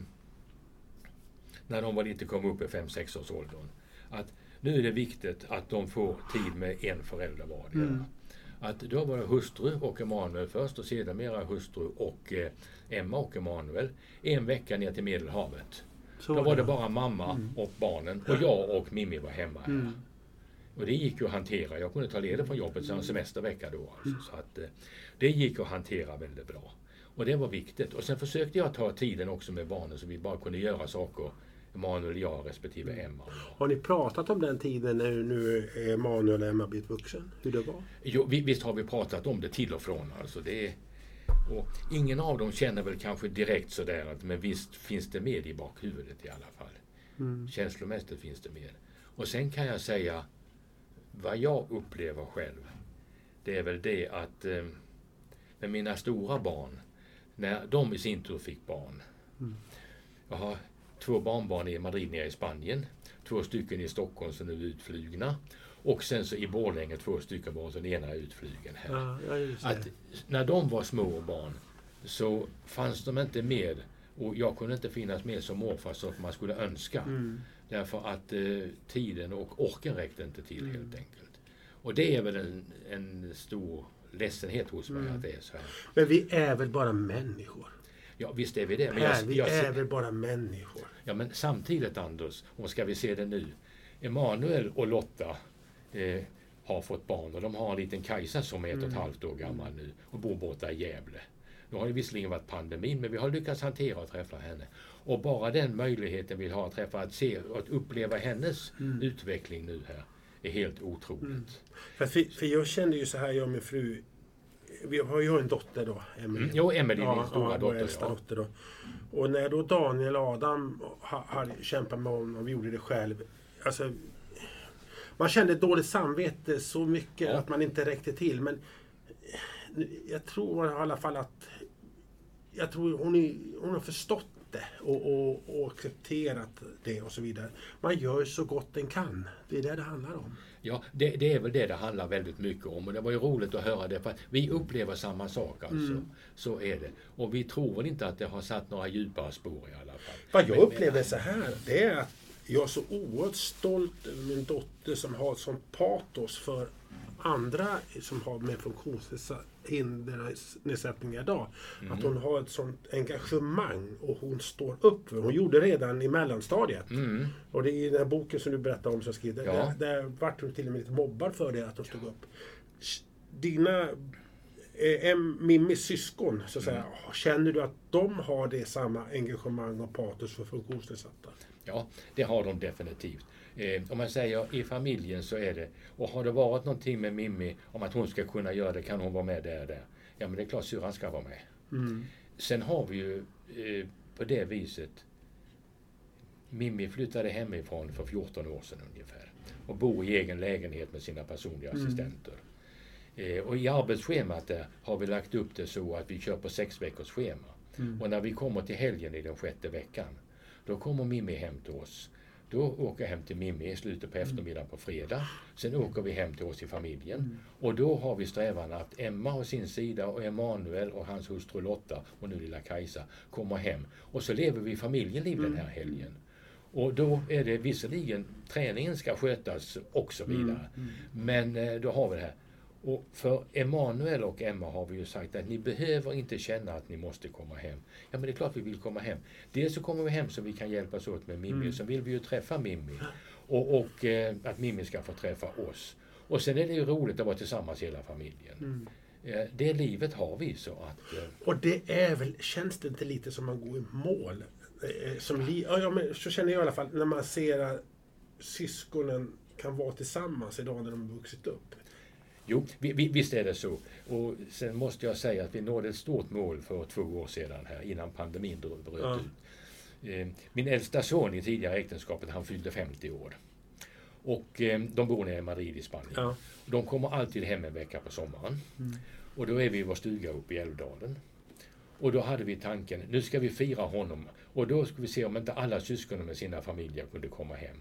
när de var lite kom upp i 5-6 års åldern att nu är det viktigt att de får tid med en förälder vardera. Mm. Att då var det hustru och Emanuel först och sedermera hustru och eh, Emma och Emanuel en vecka ner till Medelhavet. Så Då var det bara mamma och barnen och jag och Mimmi var hemma. Mm. Och det gick ju att hantera. Jag kunde ta ledigt från jobbet som semestervecka då. Alltså. Så att, eh, det gick att hantera väldigt bra. Och det var viktigt. Och sen försökte jag ta tiden också med barnen så vi bara kunde göra saker. Emanuel, jag respektive Emma. och jag. Har ni pratat om den tiden när nu Emanuel och Emma blivit vuxen? Hur det var? Jo, vi- visst har vi pratat om det till och från. Alltså det och ingen av dem känner väl kanske direkt sådär att men visst finns det med i bakhuvudet i alla fall. Mm. Känslomässigt finns det med. Och sen kan jag säga vad jag upplever själv. Det är väl det att eh, med mina stora barn, när de i sin tur fick barn. Jag har två barnbarn i Madrid nere i Spanien. Två stycken i Stockholm som nu är utflugna. Och sen så i Borlänge två stycken barn, den ena är utflugen här. Ja. Att när de var små barn så fanns de inte med och jag kunde inte finnas med som morfar så att man skulle önska. Mm. Därför att eh, tiden och orken räckte inte till Mm. helt enkelt. Och det är väl en, en stor ledsenhet hos mig Mm. att det är så här. Men vi är väl bara människor? Ja visst är vi det. Men, jag, vi jag, är väl bara människor? ja, men samtidigt Anders, och ska vi se det nu. Emanuel och Lotta eh, har fått barn och de har en liten Kajsa som är ett och ett Mm. halvt år gammal nu och bor borta i Gävle. Nu har det visserligen varit pandemin men vi har lyckats hantera och träffa henne. Och bara den möjligheten vi har att träffa, att se och att uppleva hennes Mm. utveckling nu här är helt otroligt. Mm. För, för, jag kände ju så här, jag och min fru. Vi har ju en dotter då, Emelie. Mm. Jo, Emelie, din Ja, stora ja, dotter. Ja. dotter då. Och när då Daniel och Adam ha- hade kämpat med honom, vi gjorde det själv. Alltså, man kände dåligt samvete så mycket Ja. att man inte räckte till. Men jag tror i alla fall att jag tror hon, är, hon har förstått det och, och, och accepterat det och så vidare. Man gör så gott den kan. Det är det det handlar om. Ja, det, det är väl det det handlar väldigt mycket om. Och det var ju roligt att höra det. För vi upplever samma sak alltså. Mm. Så är det. Och vi tror väl inte att det har satt några djupare spår i alla fall. Vad jag Men- upplever så här, det är att jag är så oerhört stolt över min dotter som har ett sånt patos för andra som har med funktionsnedsättningar idag. Att hon har ett sånt engagemang och hon står upp för Hon gjorde det redan i mellanstadiet. Mm. Och det är i den här boken som du berättade om som där, Ja. där, där vart hon till och med lite mobbad för det att hon stod upp. Dina eh, em, Mimmis syskon, så säga, Mm. känner du att de har det samma engagemang och patos för funktionsnedsatta? Ja, det har de definitivt. Eh, om man säger i familjen så är det, och har det varit någonting med Mimmi om att hon ska kunna göra det, kan hon vara med där och där? Ja, men det är klart syrran ska vara med. Mm. Sen har vi ju eh, på det viset Mimmi flyttade hemifrån för 14 år sedan ungefär och bor i egen lägenhet med sina personliga Mm. assistenter. Eh, och i arbetsschemat där har vi lagt upp det så att vi kör på sex veckors schema. Mm. Och när vi kommer till helgen i den sjätte veckan, då kommer Mimmi hem till oss. Då åker jag hem till Mimmi i slutet på eftermiddagen på fredag. Sen åker vi hem till oss i familjen. Och då har vi strävan att Emma har sin sida och Emanuel och hans hustru Lotta och nu lilla Kajsa kommer hem. Och så lever vi familjeliv den här helgen. Och då är det visserligen träningen ska skötas och så vidare. Men eh, då har vi det här. Och för Emanuel och Emma har vi ju sagt att ni behöver inte känna att ni måste komma hem. Ja men det är klart vi vill komma hem. Dels så kommer vi hem så vi kan hjälpas åt med Mimmi. Sen vill vi ju träffa Mimmi. Och, och eh, att Mimmi ska få träffa oss. Och sen är det ju roligt att vara tillsammans hela familjen. Mm. Eh, det livet har vi så att... Eh, Och det är väl, känns det inte lite som man går i mål? Eh, Som li, ja, ja, men så känner jag i alla fall när man ser att syskonen kan vara tillsammans idag när de har vuxit upp. Jo, vi, vi, visst är det så. Och sen måste jag säga att vi nådde ett stort mål för två år sedan här innan pandemin bröt Ja. ut. Eh, Min äldsta son i tidigare äktenskapet, han fyllde 50 år. Och eh, de bor nere i Madrid i Spanien. Ja. De kommer alltid hem en vecka på sommaren. Och då är vi i vår stuga uppe i Älvdalen. Och då hade vi tanken, nu ska vi fira honom. Och då ska vi se om inte alla syskonen med sina familjer kunde komma hem.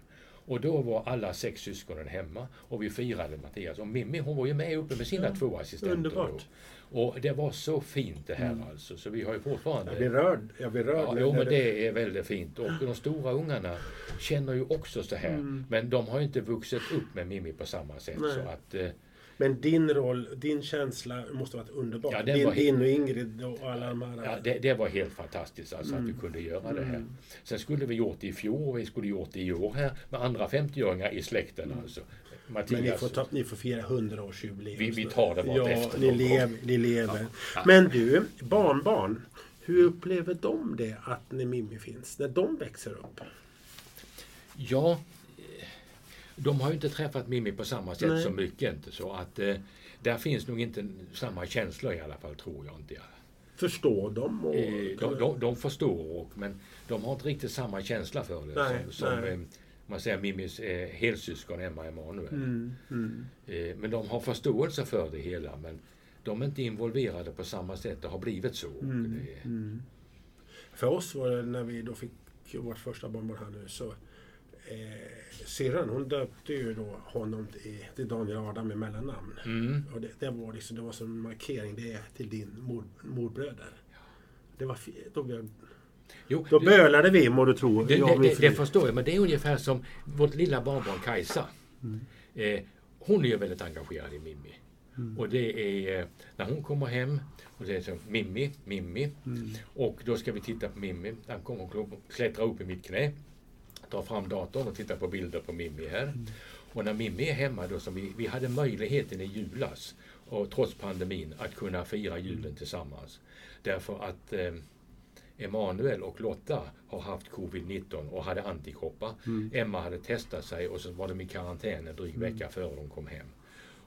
Och då var alla sex syskonen hemma och vi firade Mattias. Och Mimmi hon var ju med uppe med sina två assistenter. underbart. Då. Och det var så fint det här alltså. Så vi har ju fortfarande... Jag blir rörd. Jag blir rörd. Ja, jo, men det är väldigt fint. Och de stora ungarna känner ju också så här. Mm. Men de har ju inte vuxit upp med Mimmi på samma sätt. Nej. Så att, eh, Men din roll, din känsla måste ha varit underbar. Ja, din, var helt- din och Ingrid och alla de här. Ja, det, det var helt fantastiskt alltså att vi kunde göra det här. Sen skulle vi gjort det i fjol och vi skulle gjort det i år här med andra 50-åringar i släkten alltså. Mattias. Men ni får, ta, ni får fira 100-årsjubileum. Vi- vi tar det Ja, vartefter ni, lev, ni lever. Ja. Men du, barnbarn. Hur upplever de det att Mimmi finns? När de växer upp? Ja, de har ju inte träffat Mimmi på samma sätt Nej. så mycket inte så att eh, där finns nog inte samma känslor i alla fall tror jag inte. Förstår de? Och, Eh, de, de, de förstår och, men de har inte riktigt samma känsla för det Nej, som, som nej. eh, man säger Mimmis eh, helsyskon Emma Emanuel. Mm, mm. Eh, men de har förståelse för det hela men de är inte involverade på samma sätt. Det har blivit så. Mm, det, mm. För oss var det när vi då fick vårt första barnbarn här nu så eh, syrran hon döpte ju då honom till, till Daniel Adam med mellannamn. mm, Och det, det, var liksom, det var som en markering, det är till din mor, morbröder. Det var då, blev- jo, då det- bölade vi må du tro. Det, jag det, det, förstår jag, men det är ungefär som vårt lilla barnbarn Kajsa. Mm. Eh, hon är ju väldigt engagerad i Mimmi. Mm. Och det är eh, när hon kommer hem och säger så Mimmi, Mimmi. Mm. Och då ska vi titta på Mimmi. Han kommer och klättrar upp i mitt knä. Tar fram datorn och tittar på bilder på Mimmi här. Mm. Och när Mimmi är hemma då som vi, vi hade möjligheten i julas och trots pandemin att kunna fira julen tillsammans. Därför att eh, Emanuel och Lotta har haft covid-19 och hade antikroppar. Mm. Emma hade testat sig och så var de i karantän en dryg vecka före de kom hem.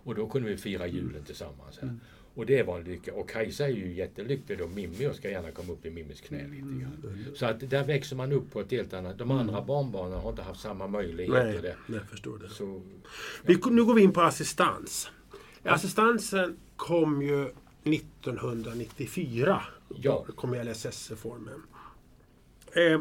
Och då kunde vi fira julen tillsammans. Här. Och det var en lycka. Och Kajsa är ju jättelycklig då. Mimmi och ska gärna komma upp i Mimmis knä lite grann. Så att där växer man upp på ett helt annat... De andra barnbarnen har inte haft samma möjligheter. Nej, där. jag förstår det. Så, Vi, nu går vi in på assistans. Assistansen kom ju 1994. Ja. Då kom LSS-reformen. Eh,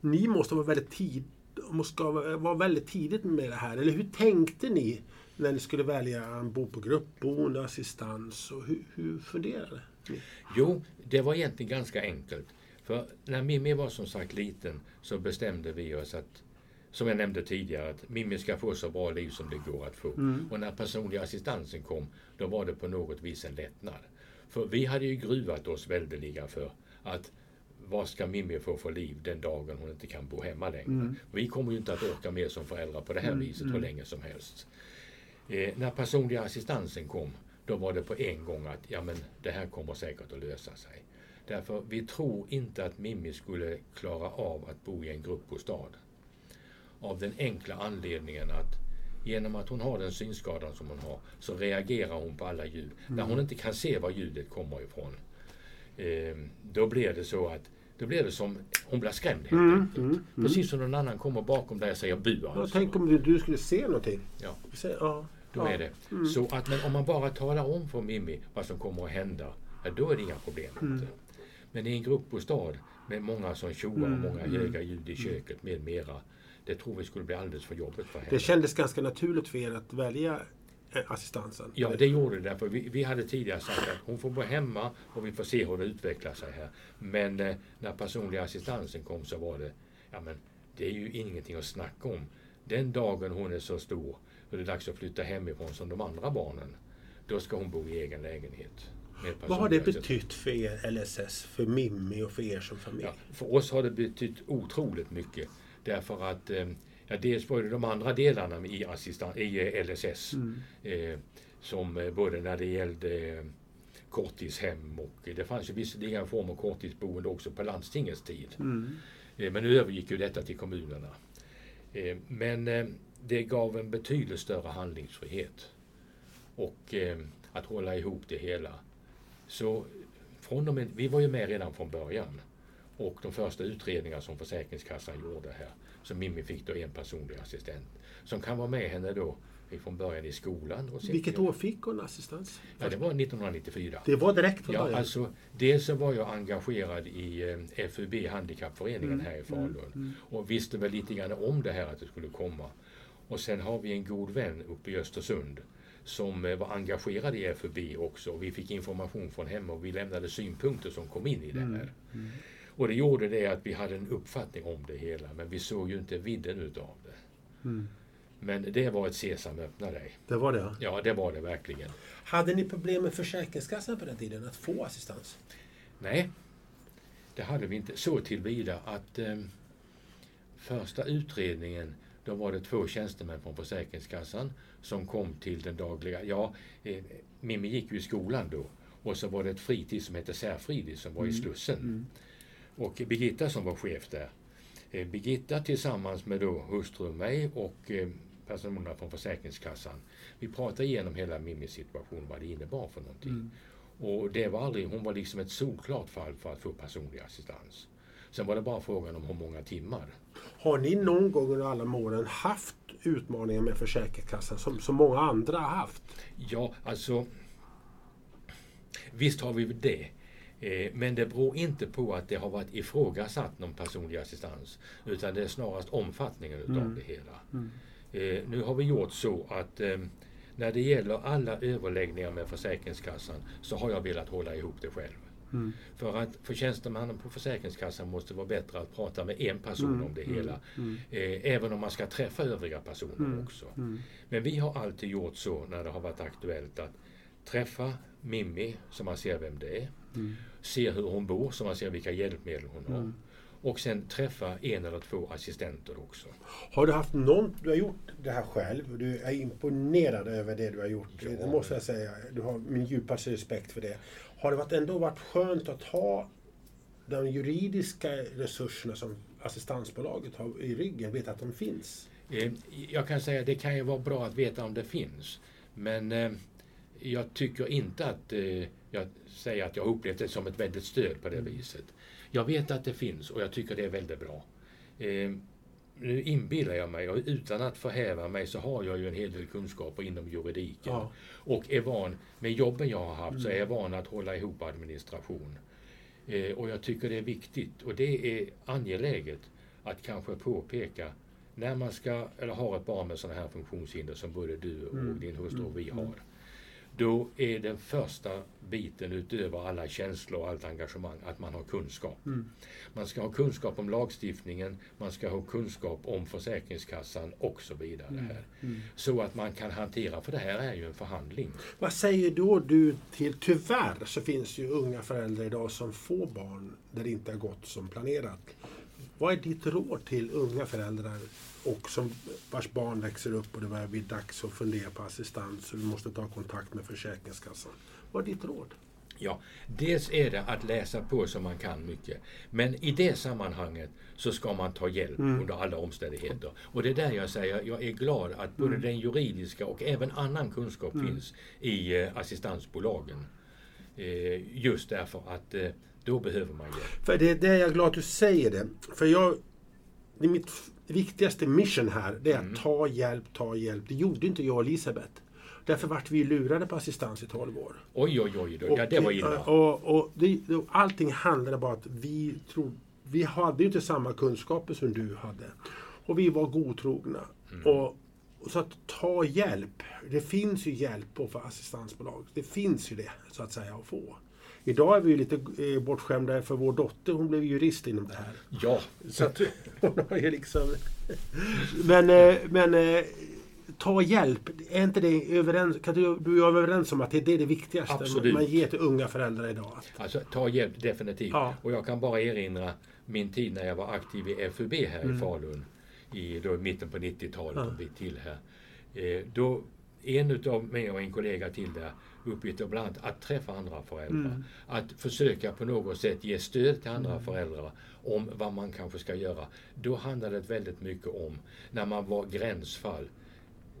ni måste vara väldigt, tid, måste vara väldigt tidigt med det här. Eller hur tänkte ni när ni skulle välja bo på gruppboende, assistans? Och hur, hur funderade ni? Jo, det var egentligen ganska enkelt. För när Mimmi var som sagt liten så bestämde vi oss att, som jag nämnde tidigare, att Mimmi ska få så bra liv som det går att få. Och när personliga assistansen kom, då var det på något vis en lättnad. För vi hade ju gruvat oss väldeliga för att vad ska Mimmi få för liv den dagen hon inte kan bo hemma längre? Vi kommer ju inte att orka med som föräldrar på det här viset hur länge som helst. Eh, när personliga assistansen kom, då var det på en gång att ja, men det här kommer säkert att lösa sig. Därför vi tror inte att Mimmi skulle klara av att bo i en gruppbostad. Av den enkla anledningen att genom att hon har den synskadan som hon har så reagerar hon på alla ljud. När hon inte kan se var ljudet kommer ifrån. Eh, då blir det så att då blir det som, hon blir skrämd helt Mm, enkelt. mm, mm. Precis som någon annan kommer bakom dig och säger bu alltså. tänk om du, du skulle se någonting? Ja. Se, ja. Då ja. är det. Så att, men om man bara talar om för Mimmi vad som kommer att hända, ja, då är det inga problem. Inte. Men i en gruppbostad med många som tjoar och många höga ljud i köket med mera. Det tror vi skulle bli alldeles för jobbigt för henne. Det kändes ganska naturligt för er att välja eh, assistansen? Ja, det gjorde det. Därför vi, vi hade tidigare sagt att hon får bo hemma och vi får se hur det utvecklar sig här. Men eh, när personliga assistansen kom så var det, ja men det är ju ingenting att snacka om. Den dagen hon är så stor det är dags att flytta hemifrån som de andra barnen, då ska hon bo i egen lägenhet. Vad har det betytt för er LSS, för Mimmi och för er som familj? Ja, för oss har det betytt otroligt mycket. Därför att eh, ja, dels var det de andra delarna i, assistan- i eh, LSS. Eh, som eh, både när det gällde korttidshem och det fanns ju visserligen en form av korttidsboende också på landstingets tid. Mm. Eh, men nu övergick ju detta till kommunerna. Eh, men det gav en betydligt större handlingsfrihet. och eh, att hålla ihop det hela. Så från och med, vi var ju med redan från början. Och de första utredningar som Försäkringskassan gjorde här, så Mimmi fick då en personlig assistent som kan vara med henne då från början i skolan. Och sen Vilket år fick hon assistans? Ja, det var 1994. Det var direkt från Ja, början? alltså, dels så var jag engagerad i eh, FUB, Handikappföreningen Mm, här i Falun. Och visste väl lite grann om det här att det skulle komma. Och sen har vi en god vän uppe i Östersund som eh, var engagerad i FUB också. Vi fick information från henne och vi lämnade synpunkter som kom in i det här. Och det gjorde det att vi hade en uppfattning om det hela men vi såg ju inte vidden utav det. Mm. Men det var ett sesam öppna dig. Det var det? Ja, det var det verkligen. Hade ni problem med Försäkringskassan på den tiden att få assistans? Nej, det hade vi inte. Så tillvida att eh, första utredningen, då var det två tjänstemän från Försäkringskassan som kom till den dagliga... Ja, eh, Mimmi gick ju i skolan då. Och så var det ett fritids som hette Särfridis som var i Slussen. Och Birgitta som var chef där. Eh, Birgitta tillsammans med då hustru och mig och eh, personerna från Försäkringskassan. Vi pratade igenom hela Mimmis situation, vad det innebar för någonting. Och det var aldrig, hon var liksom ett solklart fall för att få personlig assistans. Sen var det bara frågan om hur många timmar. Har ni någon gång under alla åren haft utmaningar med Försäkringskassan som så många andra har haft? Ja, alltså... Visst har vi det. Eh, Men det beror inte på att det har varit ifrågasatt någon personlig assistans. Utan det är snarast omfattningen utav det hela. Eh, Nu har vi gjort så att eh, när det gäller alla överläggningar med Försäkringskassan så har jag velat hålla ihop det själv. För att för tjänstemannen på Försäkringskassan måste vara bättre att prata med en person om det hela. Eh, även om man ska träffa övriga personer också. Men vi har alltid gjort så när det har varit aktuellt att träffa Mimmi så man ser vem det är. Se hur hon bor så man ser vilka hjälpmedel hon har. Och sen träffa en eller två assistenter också. Har du haft någon, du har gjort det här själv du är imponerad över det du har gjort. Ja. Det måste jag säga. Du har min djupaste respekt för det. Har det varit ändå varit skönt att ha de juridiska resurserna som assistansbolaget har i ryggen, veta att de finns? Eh, Jag kan säga att det kan ju vara bra att veta om det finns. Men eh, jag tycker inte att eh, jag säger att jag upplevt det som ett väldigt stöd på det viset. Jag vet att det finns och jag tycker det är väldigt bra. Eh, nu inbillar jag mig, och utan att förhäva mig, så har jag ju en hel del kunskaper inom juridiken. Ja. Och är van, med jobben jag har haft, så är jag van att hålla ihop administration. Eh, och jag tycker det är viktigt och det är angeläget att kanske påpeka när man ska, eller har ett barn med sådana här funktionshinder som både du och din hustru och vi har. Då är den första biten utöver alla känslor och allt engagemang att man har kunskap. Man ska ha kunskap om lagstiftningen, man ska ha kunskap om Försäkringskassan och så vidare. Här. Så att man kan hantera, för det här är ju en förhandling. Vad säger då du till, tyvärr så finns ju unga föräldrar idag som får barn där det inte har gått som planerat. Vad är ditt råd till unga föräldrar och som, vars barn växer upp och det börjar bli dags att fundera på assistans och du måste ta kontakt med Försäkringskassan. Vad är ditt råd? Ja, dels är det att läsa på så man kan mycket. Men i det sammanhanget så ska man ta hjälp under alla omständigheter. Och det är där jag säger, jag är glad att både den juridiska och även annan kunskap finns i eh, assistansbolagen. Eh, just därför att eh, då behöver man hjälp. För det, det är jag glad att du säger det. För jag, det är mitt viktigaste mission här, det är att ta hjälp, ta hjälp. Det gjorde inte jag och Elisabeth. Därför vart vi lurade på assistans i 12 år. Oj, oj, oj, då. ja det var illa. Och, och det, det, allting handlade bara om att vi trodde... Vi hade ju inte samma kunskaper som du hade. Och vi var godtrogna. Mm. Och, och så att ta hjälp. Det finns ju hjälp på för assistansbolag. Det finns ju det, så att säga, att få. Idag är vi ju lite eh, bortskämda för vår dotter, hon blev jurist inom det här. Ja, Så att hon har ju liksom... Men, eh, men eh, ta hjälp. Är inte det överens, kan du, du vara överens om att det är det, viktigaste Absolut. man ger till unga föräldrar idag? Alltså ta hjälp definitivt. Ja. Och jag kan bara erinra min tid när jag var aktiv i FUB här i Falun i då, mitten på 90-talet Mm. Ja. och bit till här. Eh, då en utav mig och en kollega till där uppgift bland annat att träffa andra föräldrar. Mm. Att försöka på något sätt ge stöd till andra föräldrar om vad man kanske ska göra. Då handlade det väldigt mycket om när man var gränsfall.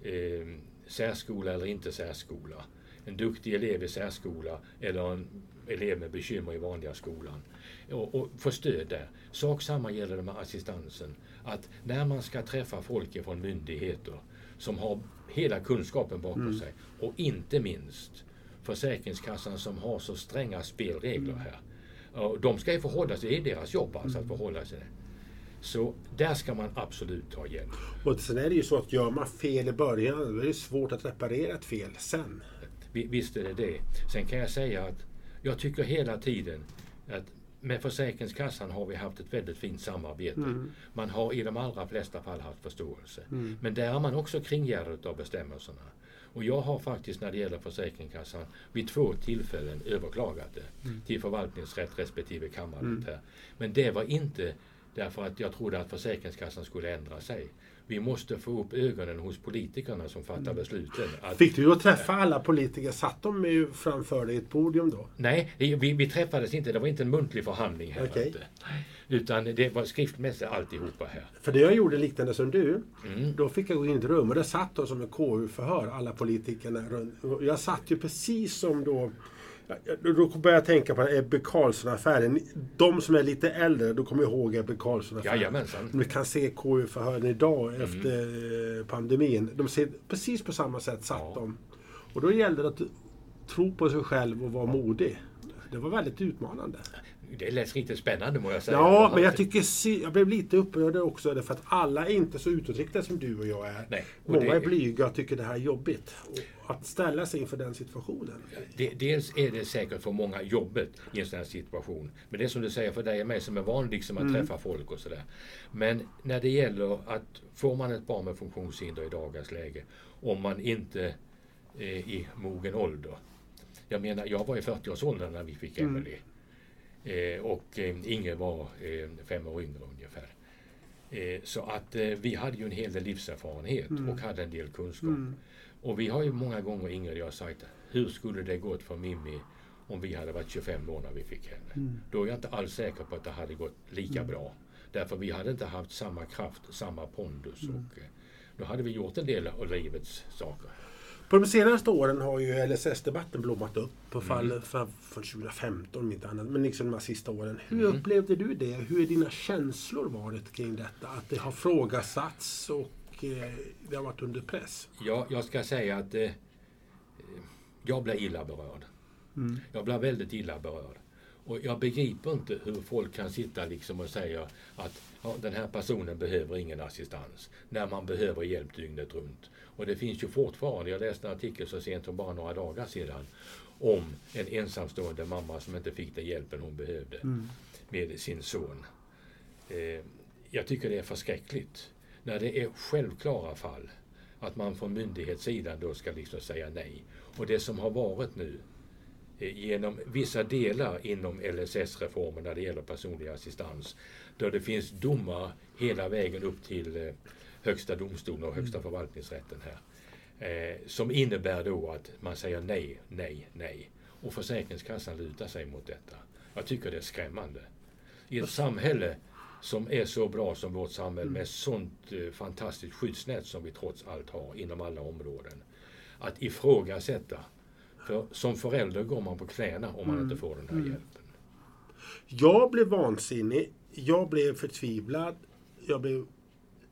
Eh, särskola eller inte särskola. En duktig elev i särskola eller en elev med bekymmer i vanliga skolan. Och, och få stöd där. Sak samma gäller det med assistansen. Att när man ska träffa folk från myndigheter som har hela kunskapen bakom mm. sig och inte minst Försäkringskassan som har så stränga spelregler mm. här. De ska ju förhålla sig, det är deras jobb alltså att mm. förhålla sig. Så där ska man absolut ta hjälp. Och sen är det ju så att gör man fel i början, då är det svårt att reparera ett fel sen. Visst är det det. Sen kan jag säga att jag tycker hela tiden att med Försäkringskassan har vi haft ett väldigt fint samarbete. Mm. Man har i de allra flesta fall haft förståelse. Mm. Men där är man också kringgärdad av bestämmelserna. Och jag har faktiskt när det gäller Försäkringskassan vid två tillfällen överklagat det mm. till förvaltningsrätt respektive kammarrätt. Mm. Men det var inte därför att jag trodde att Försäkringskassan skulle ändra sig. Vi måste få upp ögonen hos politikerna som fattar mm. besluten. Att, Fick du då träffa alla politiker? Satt de ju framför dig i ett podium då? Nej, vi, vi träffades inte. Det var inte en muntlig förhandling här. Okay. Utan det var skriftmässigt alltihopa här. För det jag gjorde liknande som du. Mm. Då fick jag gå in i ett rum och där satt de som ett KU-förhör, alla politikerna. Jag satt ju precis som då då börjar jag tänka på Ebbe Carlsson-affären. De som är lite äldre, då kommer ihåg Ebbe Carlsson-affären. Jajamensan. Vi kan se KU-förhören idag mm. efter pandemin. De ser precis på samma sätt satt ja. de. Och då gällde det att tro på sig själv och vara modig. Det var väldigt utmanande. Det lät riktigt spännande må jag säga. Ja, men jag tycker jag blev lite upprörd också därför att alla är inte så utåtriktade som du och jag är. Nej, och Många det... är blyga och tycker det här är jobbigt. Och att ställa sig inför den situationen. Det, dels är det säkert för många jobbigt i en sån här situation. Men det är som du säger för dig och mig som är van liksom att mm. träffa folk och sådär. Men när det gäller att får man ett barn med funktionshinder i dagens läge om man inte är i mogen ålder. Jag menar, jag var i 40-årsåldern när vi fick Emelie. Mm. Eh, och eh, Inge var eh, fem år yngre ungefär. Så att vi hade ju en hel del livserfarenhet mm. och hade en del kunskap. Mm. Och vi har ju många gånger, Ingrid och jag, sagt hur skulle det gått för Mimmi om vi hade varit 25 år när vi fick henne? Mm. Då är jag inte alls säker på att det hade gått lika mm. bra. Därför vi hade inte haft samma kraft, samma pondus. Mm. Och, då hade vi gjort en del av livets saker. På de senaste åren har ju LSS-debatten blommat upp. På fall mm. från 2015 om inte annat. Men liksom de här sista åren. Hur mm. upplevde du det? Hur är dina känslor varit kring detta? Att det har frågasatts och eh, det har varit under press? Ja, jag ska säga att eh, jag blir illa berörd. Mm. Jag blir väldigt illa berörd. Och jag begriper inte hur folk kan sitta liksom och säga att ja, den här personen behöver ingen assistans. När man behöver hjälp dygnet runt. Och det finns ju fortfarande, jag läste en artikel så sent som bara några dagar sedan om en ensamstående mamma som inte fick den hjälpen hon behövde mm. med sin son. Eh, jag tycker det är förskräckligt när det är självklara fall att man från myndighetssidan då ska liksom säga nej. Och det som har varit nu eh, genom vissa delar inom LSS-reformen när det gäller personlig assistans, där det finns domar hela vägen upp till eh, Högsta domstolen och Högsta mm. förvaltningsrätten här. Eh, som innebär då att man säger nej, nej, nej. Och Försäkringskassan lutar sig mot detta. Jag tycker det är skrämmande. I ett samhälle som är så bra som vårt samhälle mm. med sånt eh, fantastiskt skyddsnät som vi trots allt har inom alla områden. Att ifrågasätta. För som förälder går man på knäna om man mm. inte får den här mm. hjälpen. Jag blev vansinnig. Jag blev förtvivlad. Jag blev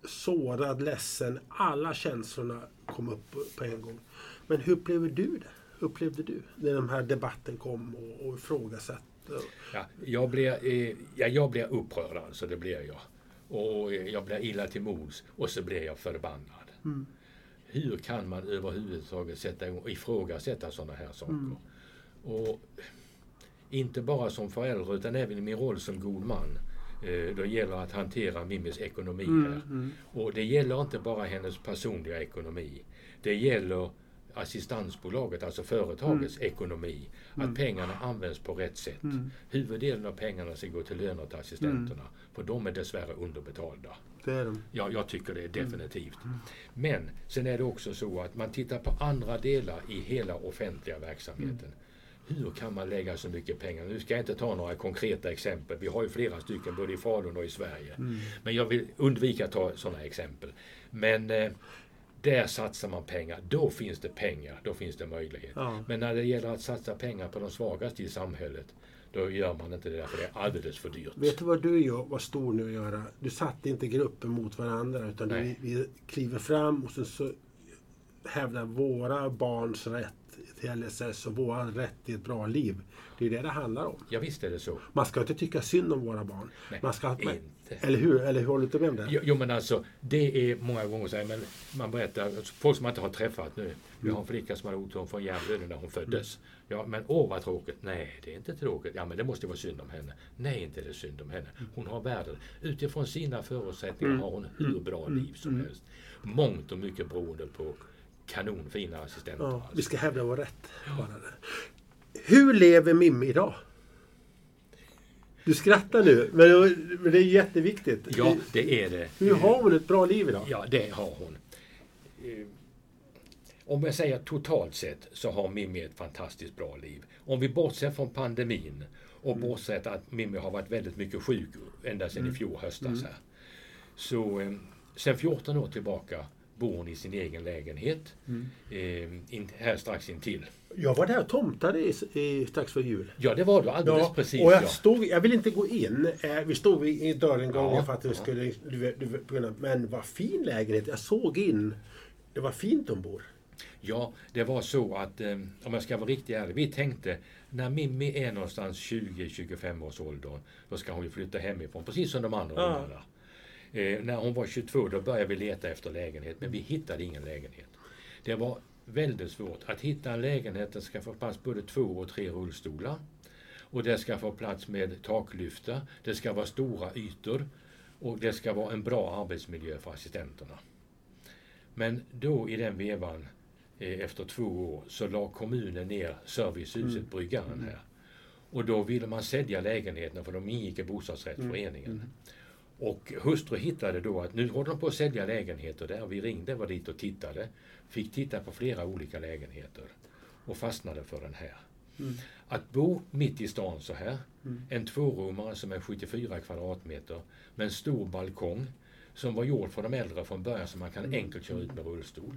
sårad, ledsen. Alla känslorna kom upp på en gång. Men hur upplevde du det? Upplevde du när den här debatten kom och, och ifrågasatte? Ja, jag, blev, eh, ja, jag blev upprörd alltså, det blev jag. Och jag blev illa till mods och så blev jag förbannad. Mm. Hur kan man överhuvudtaget sätta igång, ifrågasätta sådana här saker? Mm. Och inte bara som förälder utan även i min roll som god man. Eh, då gäller att hantera Mimmis ekonomi mm, här. Mm. Och det gäller inte bara hennes personliga ekonomi. Det gäller assistansbolaget, alltså företagets mm. ekonomi. Att mm. pengarna används på rätt sätt. Mm. Huvuddelen av pengarna ska gå till löner till assistenterna. Mm. För de är dessvärre underbetalda. Det är de. Ja, jag tycker det är definitivt. Men sen är det också så att man tittar på andra delar i hela offentliga verksamheten. Hur kan man lägga så mycket pengar? Nu ska jag inte ta några konkreta exempel. Vi har ju flera stycken både i Falun och i Sverige. Mm. Men jag vill undvika att ta sådana exempel. Men eh, Där satsar man pengar. Då finns det pengar. Då finns det möjlighet. Ja. Men när det gäller att satsa pengar på de svagaste i samhället. Då gör man inte det där för det är alldeles för dyrt. Vet du vad du gör, var stor nu att göra? Du satte inte gruppen mot varandra utan du, vi kliver fram och sen så hävdar våra barns rätt till LSS och vår rätt till ett bra liv. Det är det det handlar om. Ja visst är det så. Man ska inte tycka synd om våra barn. Nej, man ska, inte. Eller hur? Eller hur håller du inte med om det? Jo, jo men alltså, det är många gånger så här, men man berättar, alltså, folk som man inte har träffat nu. Vi har en flicka som hade oturen från hjärndöden när hon föddes. Ja, men åh vad tråkigt. Nej, det är inte tråkigt. Ja, men det måste vara synd om henne. Nej, inte det är synd om henne. Hon har världen. Utifrån sina förutsättningar har hon hur bra liv som helst. Mångt och mycket beroende på kanonfina assistenter. Ja, alltså. vi ska hävda vår rätt. Det. Hur lever Mimmi idag? Du skrattar nu, men det är jätteviktigt. Ja, det är det. Hur har hon ett bra liv idag? Ja, det har hon. Eh, Om jag säger totalt sett så har Mimmi ett fantastiskt bra liv. Om vi bortser från pandemin och bortser att Mimmi har varit väldigt mycket sjuk ända sedan i fjol höstas här. Så eh, sen 14 år tillbaka bor hon i sin egen lägenhet eh, in, här strax intill. Jag var där och tomtade i, i, strax för jul. Ja, det var du alldeles Ja, precis. och jag, ja. stod, jag vill inte gå in. Eh, vi stod vid- i dörren Ja, för att vi ja. skulle... Du, du, men vad fin lägenhet. Jag såg in. Det var fint de bor. Ja, det var så att eh, om jag ska vara riktigt ärlig, vi tänkte när Mimmi är någonstans 20-25 års ålder, då ska hon ju flytta hemifrån, precis som de andra Ja. ungarna. Eh, när hon var 22 då började vi leta efter lägenhet, men vi hittade ingen lägenhet. Det var väldigt svårt att hitta en lägenhet där ska få plats både två och tre rullstolar. Och det ska få plats med taklyftar, det ska vara stora ytor och det ska vara en bra arbetsmiljö för assistenterna. Men då i den vevan, eh, efter två år, så la kommunen ner servicehuset Bryggaren här. Och då ville man sälja lägenheterna för de ingick i bostadsrättsföreningen. Och hustru hittade då att nu håller de på att sälja lägenheter där. Vi ringde, var dit och tittade. Fick titta på flera olika lägenheter. Och fastnade för den här. Att bo mitt i stan så här. En tvårummare som är 74 kvadratmeter. Med en stor balkong. Som var gjord för de äldre från början så man kan enkelt köra ut med rullstol.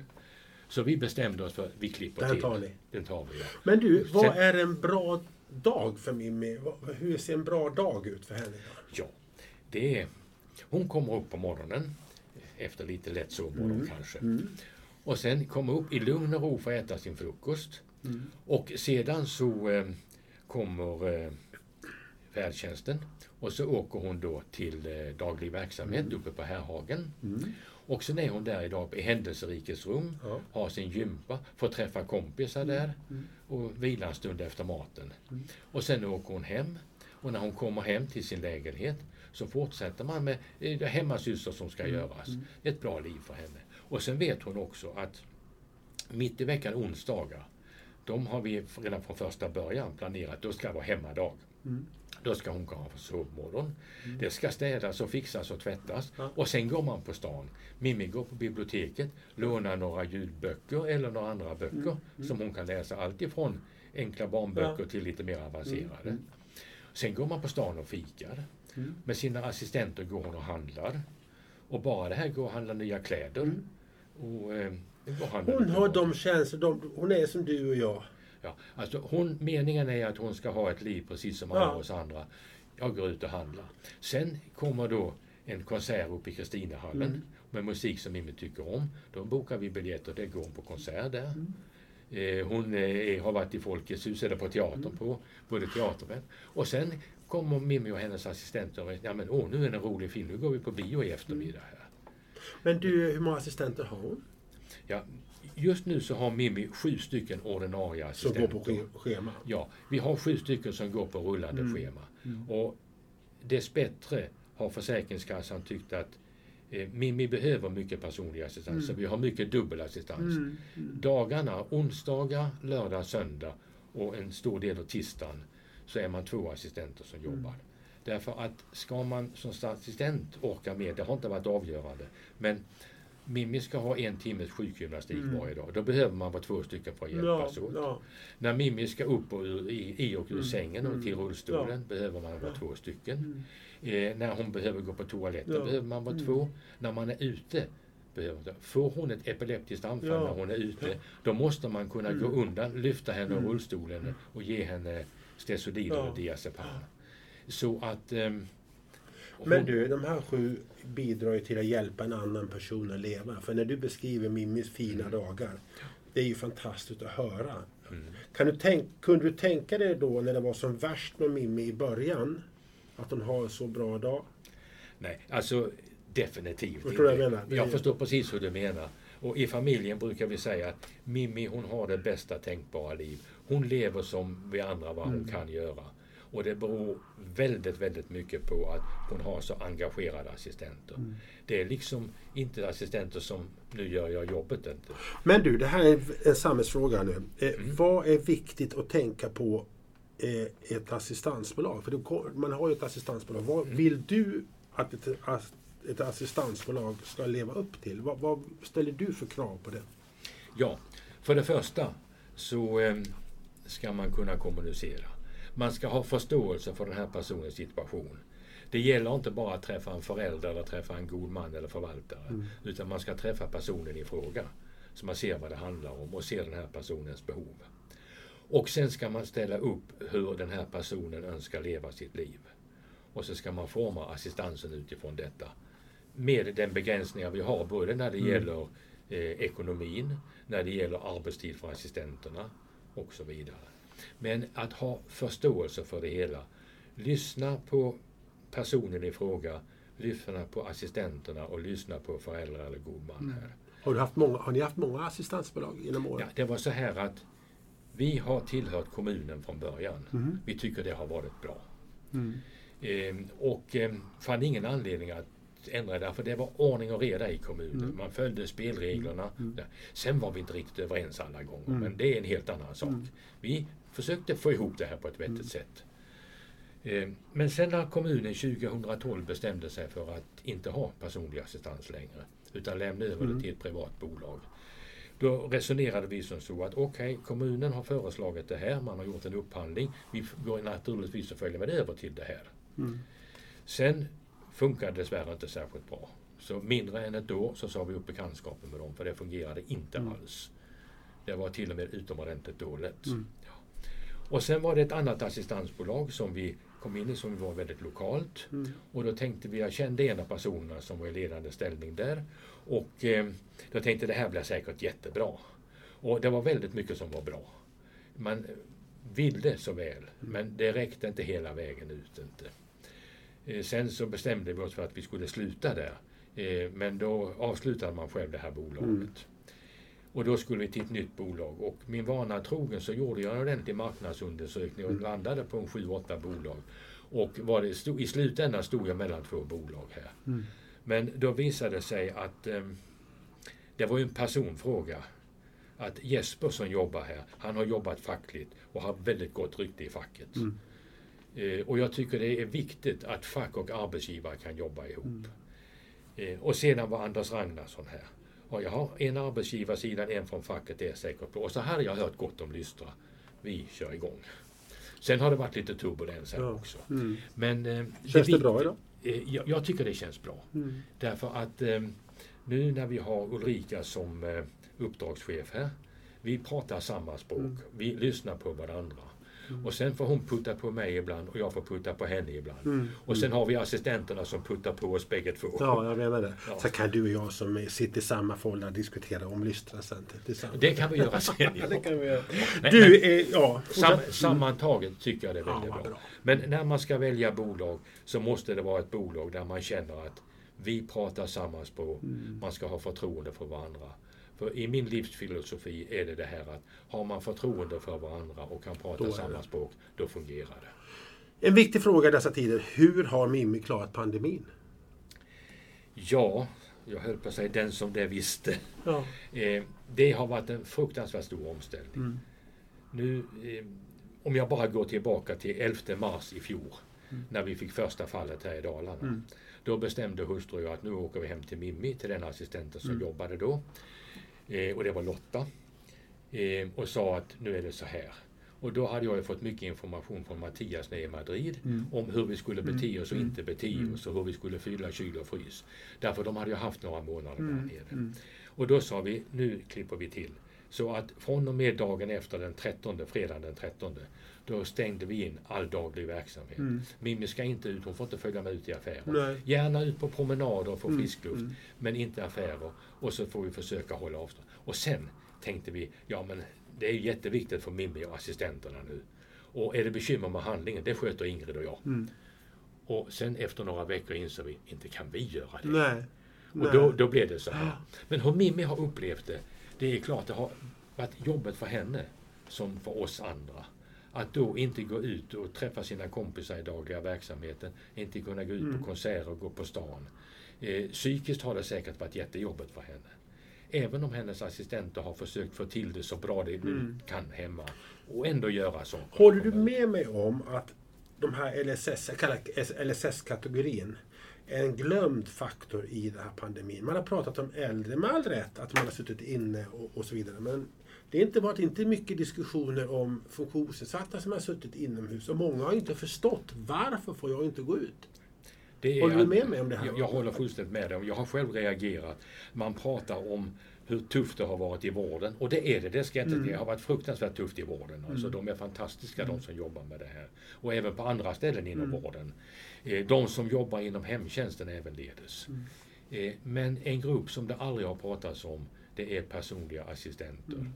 Så vi bestämde oss för att vi klipper Den till. tar ni. Den tar vi, ja. Men du, vad Sen- är en bra dag för Mimmi? Hur ser en bra dag ut för henne? Ja, det är... Hon kommer upp på morgonen. Efter lite lätt sovmorgon kanske. Och sen kommer upp i lugn och ro för att äta sin frukost. Och sedan så eh, kommer eh, färdtjänsten. Och så åker hon då till eh, daglig verksamhet uppe på Härhagen. Och sen är hon där idag i händelserikes rum, Ja. har sin gympa, får träffa kompisar där och vila en stund efter maten. Och sen åker hon hem. Och när hon kommer hem till sin lägenhet så fortsätter man med eh, det hemmasysslor som ska göras. Ett bra liv för henne. Och sen vet hon också att mitt i veckan, onsdagar, de har vi redan från första början planerat, då ska det vara hemmadag. Då ska hon komma på sovmorgon. Det ska städas och fixas och tvättas. Ja. Och sen går man på stan. Mimmi går på biblioteket, lånar några ljudböcker eller några andra böcker som hon kan läsa. Allt ifrån enkla barnböcker Ja. till lite mer avancerade. Sen går man på stan och fikar. Med sina assistenter går hon och handlar. Och bara det här går och handlar nya kläder. Och, eh, går och handlar Hon har de känslor, hon är som du och jag. Ja, alltså hon, meningen är att hon ska ha ett liv precis som Ja. alla oss andra. Jag går ut och handlar. Sen kommer då en konsert uppe i Kristinahallen Mm. med musik som Mimmi tycker om. Då bokar vi biljetter, det går hon på konsert där. Mm. Eh, hon eh, har varit i Folkets hus eller på teatern Mm. på både teatern. Och sen kommer Mimmi och hennes assistenter och ja men åh nu är det en rolig film, nu går vi på bio i eftermiddag här. Men du, hur många assistenter har hon? Ja, just nu så har Mimmi sju stycken ordinarie Som assistenter. går på schema? Ja, vi har sju stycken som går på rullande Mm. schema. Och dessbättre har Försäkringskassan tyckt att Mimmi behöver mycket personlig assistans, så vi har mycket dubbelassistans. Mm. Dagarna, onsdagar, lördag, söndag och en stor del av tisdagen så är man två assistenter som jobbar. Därför att ska man som assistent orka med, det har inte varit avgörande, men Mimmi ska ha en timmes sjukgymnastik varje dag. Då behöver man vara två stycken för att Ja, hjälpas åt. ja. När Mimmi ska upp och ur, i, i och ur sängen och till rullstolen Ja. behöver man vara två stycken. Eh, när hon behöver gå på toaletten Ja. behöver man vara två. När man är ute behöver Får hon ett epileptiskt anfall Ja. när hon är ute, då måste man kunna gå undan, lyfta henne ur Mm. rullstolen och ge henne Stesodil Ja. och Diazepam. Så att... ehm, Men du, de här sju bidrar ju till att hjälpa en annan person att leva. För när du beskriver Mimmis fina dagar, det är ju fantastiskt att höra. Mm. Kan du tänk, kunde du tänka dig då när det var som värst med Mimmi i början, att hon har en så bra dag? Nej, alltså definitivt Förstår vad jag inte. menar? Är- Jag förstår precis hur du menar. Och i familjen brukar vi säga att Mimmi hon har det bästa tänkbara liv. Hon lever som vi andra vad hon Mm. kan göra. Och det beror väldigt, väldigt mycket på att hon har så engagerade assistenter. Mm. Det är liksom inte assistenter som nu gör jag jobbet inte. Men du, det här är en samhällsfråga nu. Eh, Mm. Vad är viktigt att tänka på ett assistansbolag? För det, man har ju ett assistansbolag. Vad Mm. vill du att ett, ass- ett assistansbolag ska leva upp till? Vad, vad ställer du för krav på det? Ja, för det första så eh, ska man kunna kommunicera. Man ska ha förståelse för den här personens situation. Det gäller inte bara att träffa en förälder eller träffa en god man eller förvaltare. Utan man ska träffa personen i fråga. Så man ser vad det handlar om och ser den här personens behov. Och sen ska man ställa upp hur den här personen önskar leva sitt liv. Och så ska man forma assistansen utifrån detta. Med den begränsningar vi har, både när det gäller eh, ekonomin, när det gäller arbetstid för assistenterna och så vidare. Men att ha förståelse för det hela. Lyssna på personen i fråga, lyssna på assistenterna och lyssna på föräldrar eller god man här. Har, du haft många, har ni haft många assistansbolag genom åren? Ja, det var så här att vi har tillhört kommunen från början. Mhm. Vi tycker det har varit bra. Mm. Ehm, och ehm, fann ingen anledning att ändra det, för det var ordning och reda i kommunen. Mm. Man följde spelreglerna. Ja. Sen var vi inte riktigt överens alla gånger, Mm. men det är en helt annan sak. Vi försökte få ihop det här på ett vettigt Mm. sätt. Ehm, Men sen när kommunen 2012 bestämde sig för att inte ha personlig assistans längre, utan lämna över Mm. det till ett privat bolag. Då resonerade vi som så att okej, kommunen har föreslagit det här, man har gjort en upphandling. Vi går naturligtvis att följa med över till det här. Mm. Sen funkade det dessvärre inte särskilt bra. Så mindre än ett år så sa vi upp bekantskapen med dem för det fungerade inte Mm. alls. Det var till och med utomordentligt dåligt. Mm. Ja. Och sen var det ett annat assistansbolag som vi kom in i som var väldigt lokalt. Mm. Och då tänkte vi, jag kände en av personerna som var i ledande ställning där. Och eh, då tänkte det här blir säkert jättebra. Och det var väldigt mycket som var bra. Man ville så väl, men det räckte inte hela vägen ut. Inte. Eh, sen så bestämde vi oss för att vi skulle sluta där. Eh, men då avslutade man själv det här bolaget. Mm. Och då skulle vi till ett nytt bolag. Och min vana trogen så gjorde jag en ordentlig marknadsundersökning och landade på en 7-8 bolag. Och var det i slutändan stod jag mellan två bolag här. Mm. Men då visade det sig att eh, det var ju en personfråga. Att Jesper som jobbar här, han har jobbat fackligt och har väldigt gott rykte i facket. Mm. Eh, och jag tycker det är viktigt att fack och arbetsgivare kan jobba ihop. Mm. Eh, och sedan var Anders Ragnarsson här. Och jag har en arbetsgivarsidan, en från facket, det är jag säker på. Och så hade jag hört gott om Lystra. Vi kör igång. Sen har det varit lite turbulens här Ja. också. Mm. Men eh, Känns det är bra idag? Eh, jag, jag tycker det känns bra. Mm. Därför att eh, nu när vi har Ulrika som eh, uppdragschef här. Vi pratar samma språk. Mm. Vi lyssnar på varandra. Och sen får hon putta på mig ibland och jag får putta på henne ibland. Mm. Och sen har vi assistenterna som puttar på oss bägge två. Ja, jag menar det. Ja. Så kan du och jag som sitter i samma folder diskutera om Lystra sen tillsammans. Det kan vi göra sen. Ja. det kan vi göra. Du, men är, ja. sam, fortsätt. sammantaget tycker jag det är Ja, väldigt vad bra. bra. Men när man ska välja bolag så måste det vara ett bolag där man känner att vi pratar samma språk. Mm. Man ska ha förtroende för varandra. För i min livsfilosofi är det det här att har man förtroende för varandra och kan prata samma språk, då fungerar det. En viktig fråga i dessa tider. Hur har Mimmi klarat pandemin? Ja, jag höll på att säga den som det visste. Ja. Eh, det har varit en fruktansvärt stor omställning. Mm. Nu, eh, om jag bara går tillbaka till 11 mars i fjol, när vi fick första fallet här i Dalarna. Mm. Då bestämde hustru att nu åker vi hem till Mimmi, till den assistenten som Mm. jobbade då. Eh, och det var Lotta. Eh, och sa att nu är det så här. Och då hade jag fått mycket information från Mattias nere i Madrid Mm. om hur vi skulle bete oss och Mm. inte bete Mm. oss och hur vi skulle fylla kyl och frys. Därför de hade ju haft några månader där Mm. nere. Mm. Och då sa vi, nu klipper vi till. Så att från och med dagen efter den 13, fredagen den 13, då stängde vi in all daglig verksamhet. Mm. Mimmi ska inte ut, hon får inte följa med ut i affärer. Nej. Gärna ut på promenader och få Mm, frisk luft, mm. men inte affärer. Och så får vi försöka hålla avstånd. Och sen tänkte vi, ja men det är jätteviktigt för Mimmi och assistenterna nu. Och är det bekymmer med handlingen, det sköter Ingrid och jag. Mm. Och sen efter några veckor insåg vi, inte kan vi göra det. Nej. Och Nej. då, då blev det så här. Men hur Mimmi har upplevt det, det är klart det har varit jobbet för henne som för oss andra. Att då inte gå ut och träffa sina kompisar i dagliga verksamheten, inte kunna gå ut Mm. på konserter och gå på stan. Eh, psykiskt har det säkert varit jättejobbigt för henne. Även om hennes assistenter har försökt få till det så bra det Mm. kan hemma och ändå göra saker. Håller du med mig om att de här LSS, jag kallar LSS-kategorin, är en glömd faktor i den här pandemin? Man har pratat om äldre, med all rätt, att man har suttit inne och, och så vidare. Men det har inte varit inte mycket diskussioner om funktionsnedsatta som har suttit inomhus och många har inte förstått varför får jag inte gå ut? Det är Håller du med mig om det här? Jag, jag håller fullständigt med dig. Jag har själv reagerat. Man pratar om hur tufft det har varit i vården. Och det är det, det ska jag inte Mm. Det har varit fruktansvärt tufft i vården. Alltså, De är fantastiska de som jobbar med det här. Och även på andra ställen inom Mm. vården. Eh, De som jobbar inom hemtjänsten ävenledes. Mm. Eh, Men en grupp som det aldrig har pratats om, det är personliga assistenter. Mm.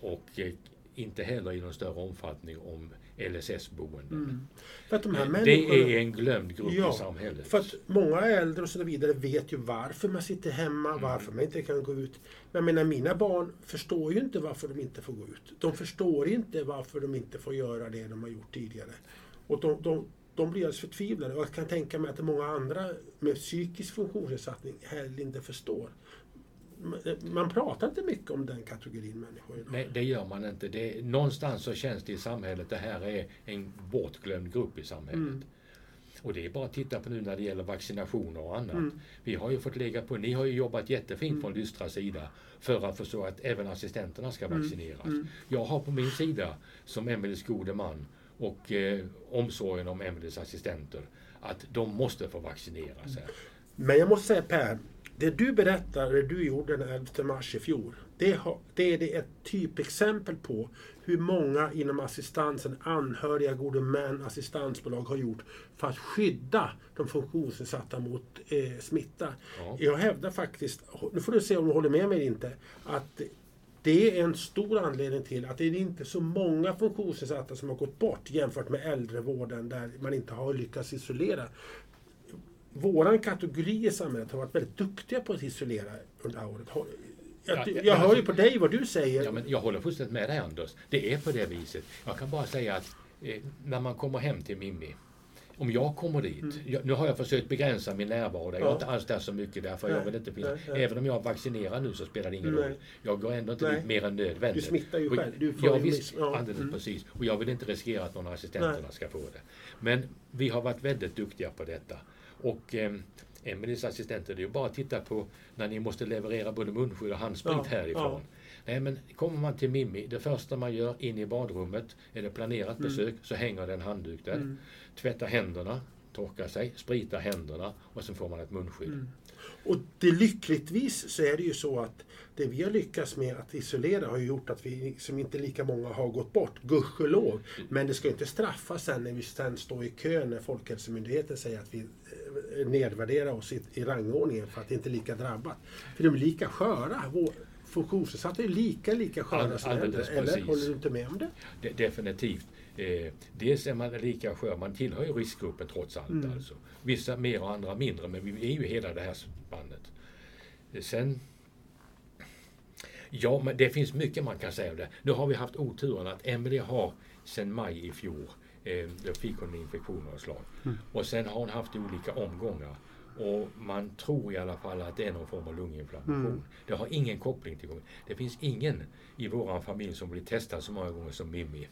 Och eh, inte heller i någon större omfattning om LSS-boenden. Mm. För att de här Det är en glömd grupp Ja, i samhället. För att många äldre och så vidare vet ju varför man sitter hemma, Mm. varför man inte kan gå ut. Men jag menar, mina barn förstår ju inte varför de inte får gå ut. De förstår inte varför de inte får göra det de har gjort tidigare. Och de, de, de blir alldeles förtvivlade. Och jag kan tänka mig att många andra med psykisk funktionsnedsättning heller inte förstår. Man- pratar inte mycket om den kategorin människor idag. Nej, det gör man inte. Det, någonstans så känns det i samhället, det här är en bortglömd grupp i samhället. Mm. Och det är bara att titta på nu när det gäller vaccinationer och annat. Mm. Vi har ju fått lägga på, ni har ju jobbat jättefint Mm. från Lystra sida för att förstå att även assistenterna ska Mm. vaccineras. Mm. Jag har på min sida, som Emelies gode man och eh, omsorgen om Emelies assistenter, att de måste få vaccinera sig. Men jag måste säga Per, det du berättar, det du gjorde den 11 mars i fjol, det, har, det är det ett typexempel på hur många inom assistansen, anhöriga, gode män, assistansbolag har gjort för att skydda de funktionsnedsatta mot eh, smitta. Ja. Jag hävdar faktiskt, nu får du se om du håller med mig eller inte, att det är en stor anledning till att det är inte så många funktionsnedsatta som har gått bort jämfört med äldrevården där man inte har lyckats isolera våran kategori i samhället har varit väldigt duktiga på att isolera under det här året. Jag, Ja, jag, ja, hör ju alltså- på dig vad du säger. Ja, men jag håller fullständigt med dig Anders. Det är på det viset. Jag kan bara säga att eh, när man kommer hem till Mimmi, om jag kommer dit, jag, nu har jag försökt begränsa min närvaro där. Jag är Mm. Inte alls där så mycket därför Nej, jag vill inte finnas. nej, nej. Även om jag är vaccinerad nu så spelar det ingen Nej. roll. Jag går ändå inte dit mer än nödvändigt. Du smittar ju själv. Du får ja, visst, ja. alldeles Mm. precis. Och jag vill inte riskera att någon av assistenterna ska få det. Men vi har varit väldigt duktiga på detta. Och eh, Emelies assistenter, det är ju bara att titta på när ni måste leverera både munskydd och handsprit Ja, härifrån. ja. Nej men kommer man till Mimmi, det första man gör in i badrummet, är det planerat Mm. besök, så hänger det en handduk där. Mm. Tvätta händerna, torka sig, sprita händerna och sen får man ett munskydd. Mm. Och det lyckligtvis så är det ju så att det vi har lyckats med att isolera har ju gjort att vi som inte lika många har gått bort, gudskelov. Men det ska inte straffas sen när vi sen står i kö när Folkhälsomyndigheten säger att vi eh, nedvärderar oss i, i rangordningen för att det inte är lika drabbat. För de är lika sköra. Vår, funktionsnedsatta är lika, lika sköra All- som äldre. Eller håller du inte med om det? De, definitivt. Eh, dels är man lika skör, man tillhör ju riskgruppen trots allt. Mm. Alltså. Vissa mer och andra mindre, men vi är ju hela det här spannet. Eh, Sen... Ja, men det finns mycket man kan säga om det. Nu har vi haft oturen att Emelie har sedan maj i fjol, eh, då fick hon en infektion av slag. Mm. Och sen har hon haft olika omgångar. Och man tror i alla fall att det är någon form av lunginflammation. Mm. Det har ingen koppling till covid. Det finns ingen i vår familj som blir testad så många gånger som Mimmi.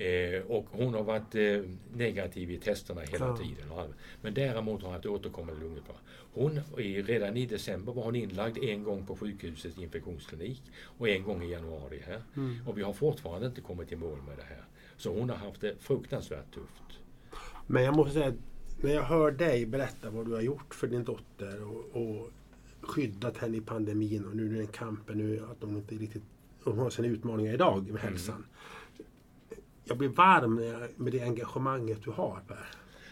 Eh, och hon har varit eh, negativ i testerna hela Ja. tiden. och. Men däremot har hon haft återkommande lungutfall. Hon, i, redan i december var hon inlagd en gång på sjukhusets infektionsklinik och en gång i januari här. Mm. Och vi har fortfarande inte kommit i mål med det här. Så hon har haft det fruktansvärt tufft. Men jag måste säga, när jag hör dig berätta vad du har gjort för din dotter och, och skyddat henne i pandemin och nu är den kampen nu att hon inte riktigt hon har sina utmaningar idag med hälsan. Jag blir varm med det engagemanget du har Per.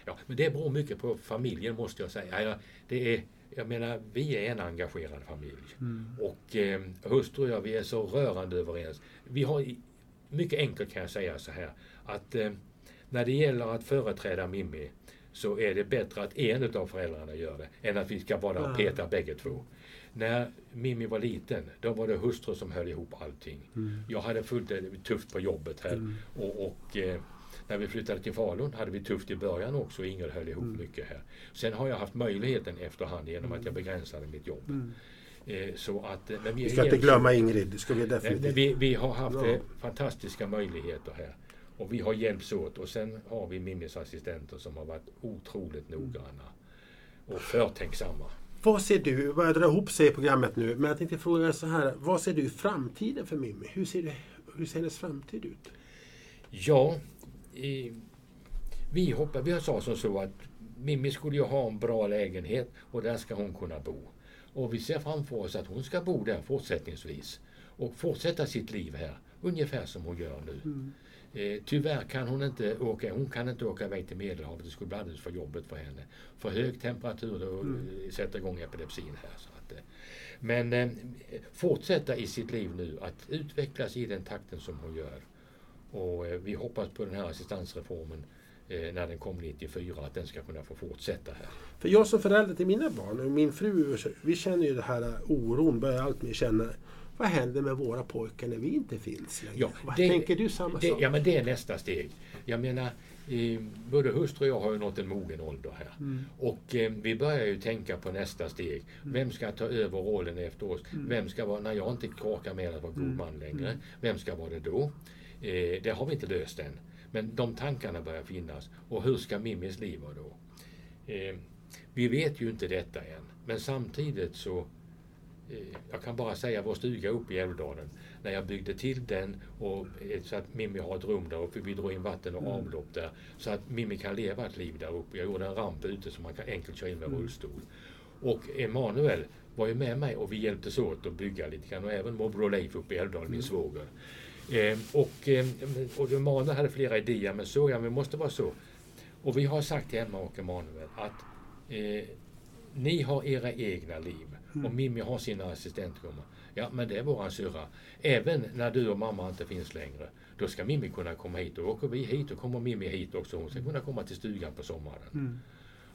Ja, men det beror mycket på familjen måste jag säga. Det är, jag menar, vi är en engagerad familj. Och eh, hustru och jag, vi är så rörande överens. Vi har, mycket enkelt kan jag säga så här, att eh, när det gäller att företräda Mimmi så är det bättre att en av föräldrarna gör det än att vi ska bara Ja. peta bägge två. När Mimmi var liten, då var det hustru som höll ihop allting. Jag hade fullt det tufft på jobbet här och, och eh, när vi flyttade till Falun hade vi tufft i början också. Ingrid höll ihop mycket här. Sen har jag haft möjligheten efterhand genom att jag begränsade mitt jobb. Eh, så att, eh, men vi, Vi ska inte glömma Ingrid, det ska vi definitivt. vi, vi har haft Ja. eh, fantastiska möjligheter här. Och vi har hjälpts åt. Och sen har vi Mimmis assistenter som har varit otroligt noggranna och förtänksamma. Vad ser du, vad jag drar ihop sig i programmet nu, men jag tänkte fråga så här. Vad ser du framtiden för Mimmi? Hur ser, det, hur ser hennes framtid ut? Ja, eh, vi hoppas, vi har sagt som så att Mimmi skulle ju ha en bra lägenhet och där ska hon kunna bo. Och vi ser framför oss att hon ska bo där fortsättningsvis och fortsätta sitt liv här, ungefär som hon gör nu. Eh, tyvärr kan hon inte åka, hon kan inte åka iväg till Medelhavet, det skulle bli alldeles för jobbigt för henne. För hög temperatur då eh, sätter igång epilepsin här. Så att, eh, men eh, fortsätta i sitt liv nu att utvecklas i den takten som hon gör. Och eh, vi hoppas på den här assistansreformen eh, när den kommer 94, att den ska kunna få fortsätta här. För jag som förälder till mina barn och min fru, vi känner ju det här oron, börjar allt mer känna. Vad händer med våra pojkar när vi inte finns längre? Ja, Vad det- tänker du samma Det, sak? ja, men det är nästa steg. Jag menar, eh, både hustru och jag har ju nått en mogen ålder här. Mm. Och eh, vi börjar ju tänka på nästa steg. Vem ska ta över rollen efter oss? Mm. Vem ska vara, när jag inte orkar med att vara god man längre, vem ska vara det då? Eh, det har vi inte löst än. Men de tankarna börjar finnas. Och hur ska Mimmis liv vara då? Eh, vi vet ju inte detta än. Men samtidigt så Jag kan bara säga vår stuga uppe i Älvdalen. När jag byggde till den och eh, så att Mimmi har ett rum där uppe. Vi drog in vatten och avlopp där. Så att Mimmi kan leva ett liv där uppe. Jag gjorde en ramp ute så man kan enkelt köra in med rullstol. Och Emanuel var ju med mig och vi hjälptes åt att bygga lite grann. Och även morbror Leif uppe i Älvdalen, min svåger. Eh, och, eh, och Emanuel hade flera idéer, men så ja, men måste vara så. Och vi har sagt till Emma och Emanuel att eh, ni har era egna liv och Mimmi har sina assistentgumma. Ja, men det är våran syrra. Även när du och mamma inte finns längre, då ska Mimmi kunna komma hit. Då åker vi hit och kommer Mimmi hit också. Hon ska kunna komma till stugan på sommaren.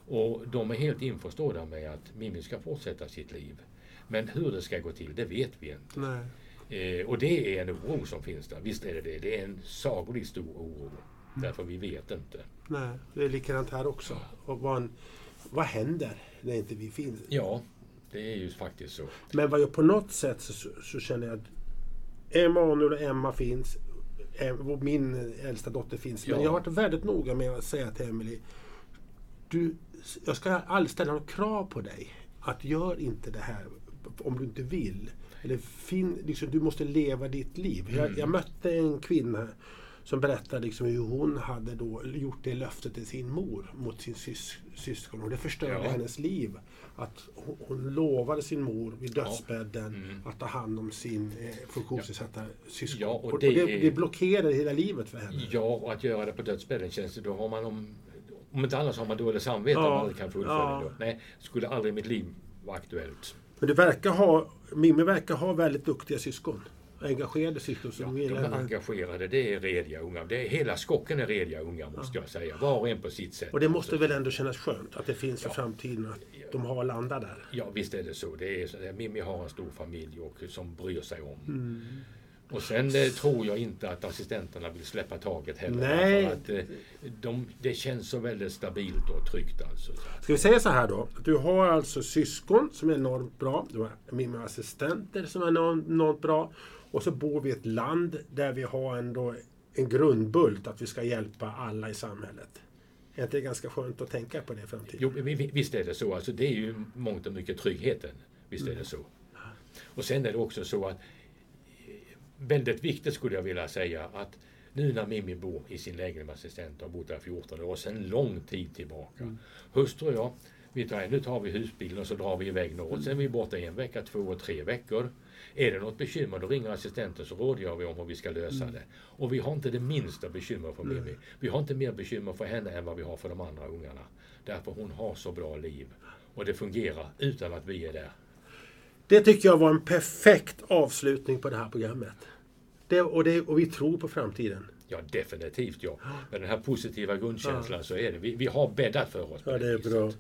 Och de är helt införstådda med att Mimmi ska fortsätta sitt liv. Men hur det ska gå till, det vet vi inte. Nej. Eh, och det är en oro som finns där. Visst är det det. Det är en sagolikt stor oro. Därför vi vet inte. Nej, det är likadant här också. Och vad, vad händer när inte vi finns? Ja, det är ju faktiskt så. Men vad jag på något sätt så, så, känner jag att Emanuel och Emma finns. Min äldsta dotter finns. Men Ja. jag har varit väldigt noga med att säga till Emily du, jag ska aldrig ställa några krav på dig. Att gör inte det här om du inte vill. Eller fin, liksom, du måste leva ditt liv. Jag, jag mötte en kvinna som berättade liksom hur hon hade då gjort det löftet till sin mor mot sin sys, syskon. Och det förstörde Ja. hennes liv. Att hon, hon lovade sin mor vid dödsbädden att ta hand om sin eh, funktionsnedsatta syskon. Ja, och och det det, är- det blockerade hela livet för henne. Ja, och att göra det på dödsbädden känns det, då har man om, om inte annars har man dåligt samvete Ja, om man aldrig kan fullfölja ja. det. Nej, skulle aldrig i mitt liv vara aktuellt. Men du verkar ha, Mimmi verkar ha väldigt duktiga syskon. Engagerade syskon Ja, de är engagerade, det är rediga unga. Det är, hela skocken är rediga unga måste jag säga. Var och en på sitt sätt. Och det måste väl ändå kännas skönt att det finns för Ja. framtiden att de har landat där. Ja, visst är det så. Det är. Mimmi har en stor familj och som bryr sig om. Mm. Och sen eh, tror jag inte att assistenterna vill släppa taget heller. Nej. För att, eh, de, det känns så väldigt stabilt och tryggt alltså. Ska vi säga så här då? Att du har alltså syskon som är enormt bra. Du har Mimmi assistenter som är enormt bra. Och så bor vi i ett land där vi har ändå en grundbult att vi ska hjälpa alla i samhället. Är inte det ganska skönt att tänka på det i framtiden? Jo, visst är det så. Alltså, det är ju mångt och mycket tryggheten. Visst är det så. Och sen är det också så att väldigt viktigt skulle jag vilja säga att nu när Mimmi bor i sin lägenhet med assistent och har bott där 14 år sedan lång tid tillbaka. Mm. Hustru och jag, vi tar, nu tar vi husbilen och så drar vi iväg norrut. Mm. Sen är vi borta en vecka, två och tre veckor. Är det något bekymmer då ringer assistenten så rådgör vi om hur vi ska lösa mm. det. Och vi har inte det minsta bekymmer för Mimmi. Mm. Vi har inte mer bekymmer för henne än vad vi har för de andra ungarna. Därför hon har så bra liv. Och det fungerar utan att vi är där. Det tycker jag var en perfekt avslutning på det här programmet. Det, och, det, och vi tror på framtiden. Ja, definitivt ja. Med den här positiva grundkänslan ja. så är det. Vi, vi har bäddat för oss. Ja, det är bra.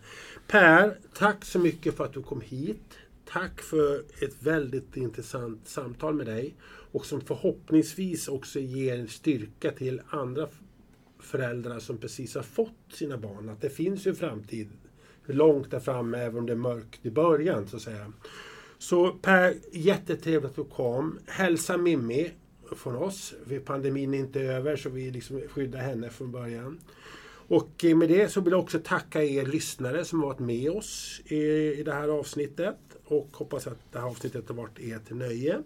Per, tack så mycket för att du kom hit. Tack för ett väldigt intressant samtal med dig. Och som förhoppningsvis också ger en styrka till andra föräldrar som precis har fått sina barn. Att det finns ju en framtid långt där framme, även om det är mörkt i början. Så att säga. Så Per, jättetrevligt att du kom. Hälsa Mimmi från oss. Pandemin är inte över så vi liksom skyddar henne från början. Och med det så vill jag också tacka er lyssnare som varit med oss i det här avsnittet. Och hoppas att det här avsnittet har varit er till nöje.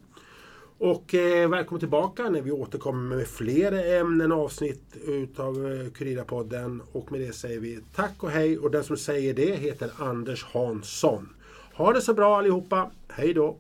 Och eh, välkommen tillbaka när vi återkommer med fler ämnen och avsnitt utav eh, Kurira-podden. Och med det säger vi tack och hej. Och den som säger det heter Anders Hansson. Ha det så bra allihopa. Hej då!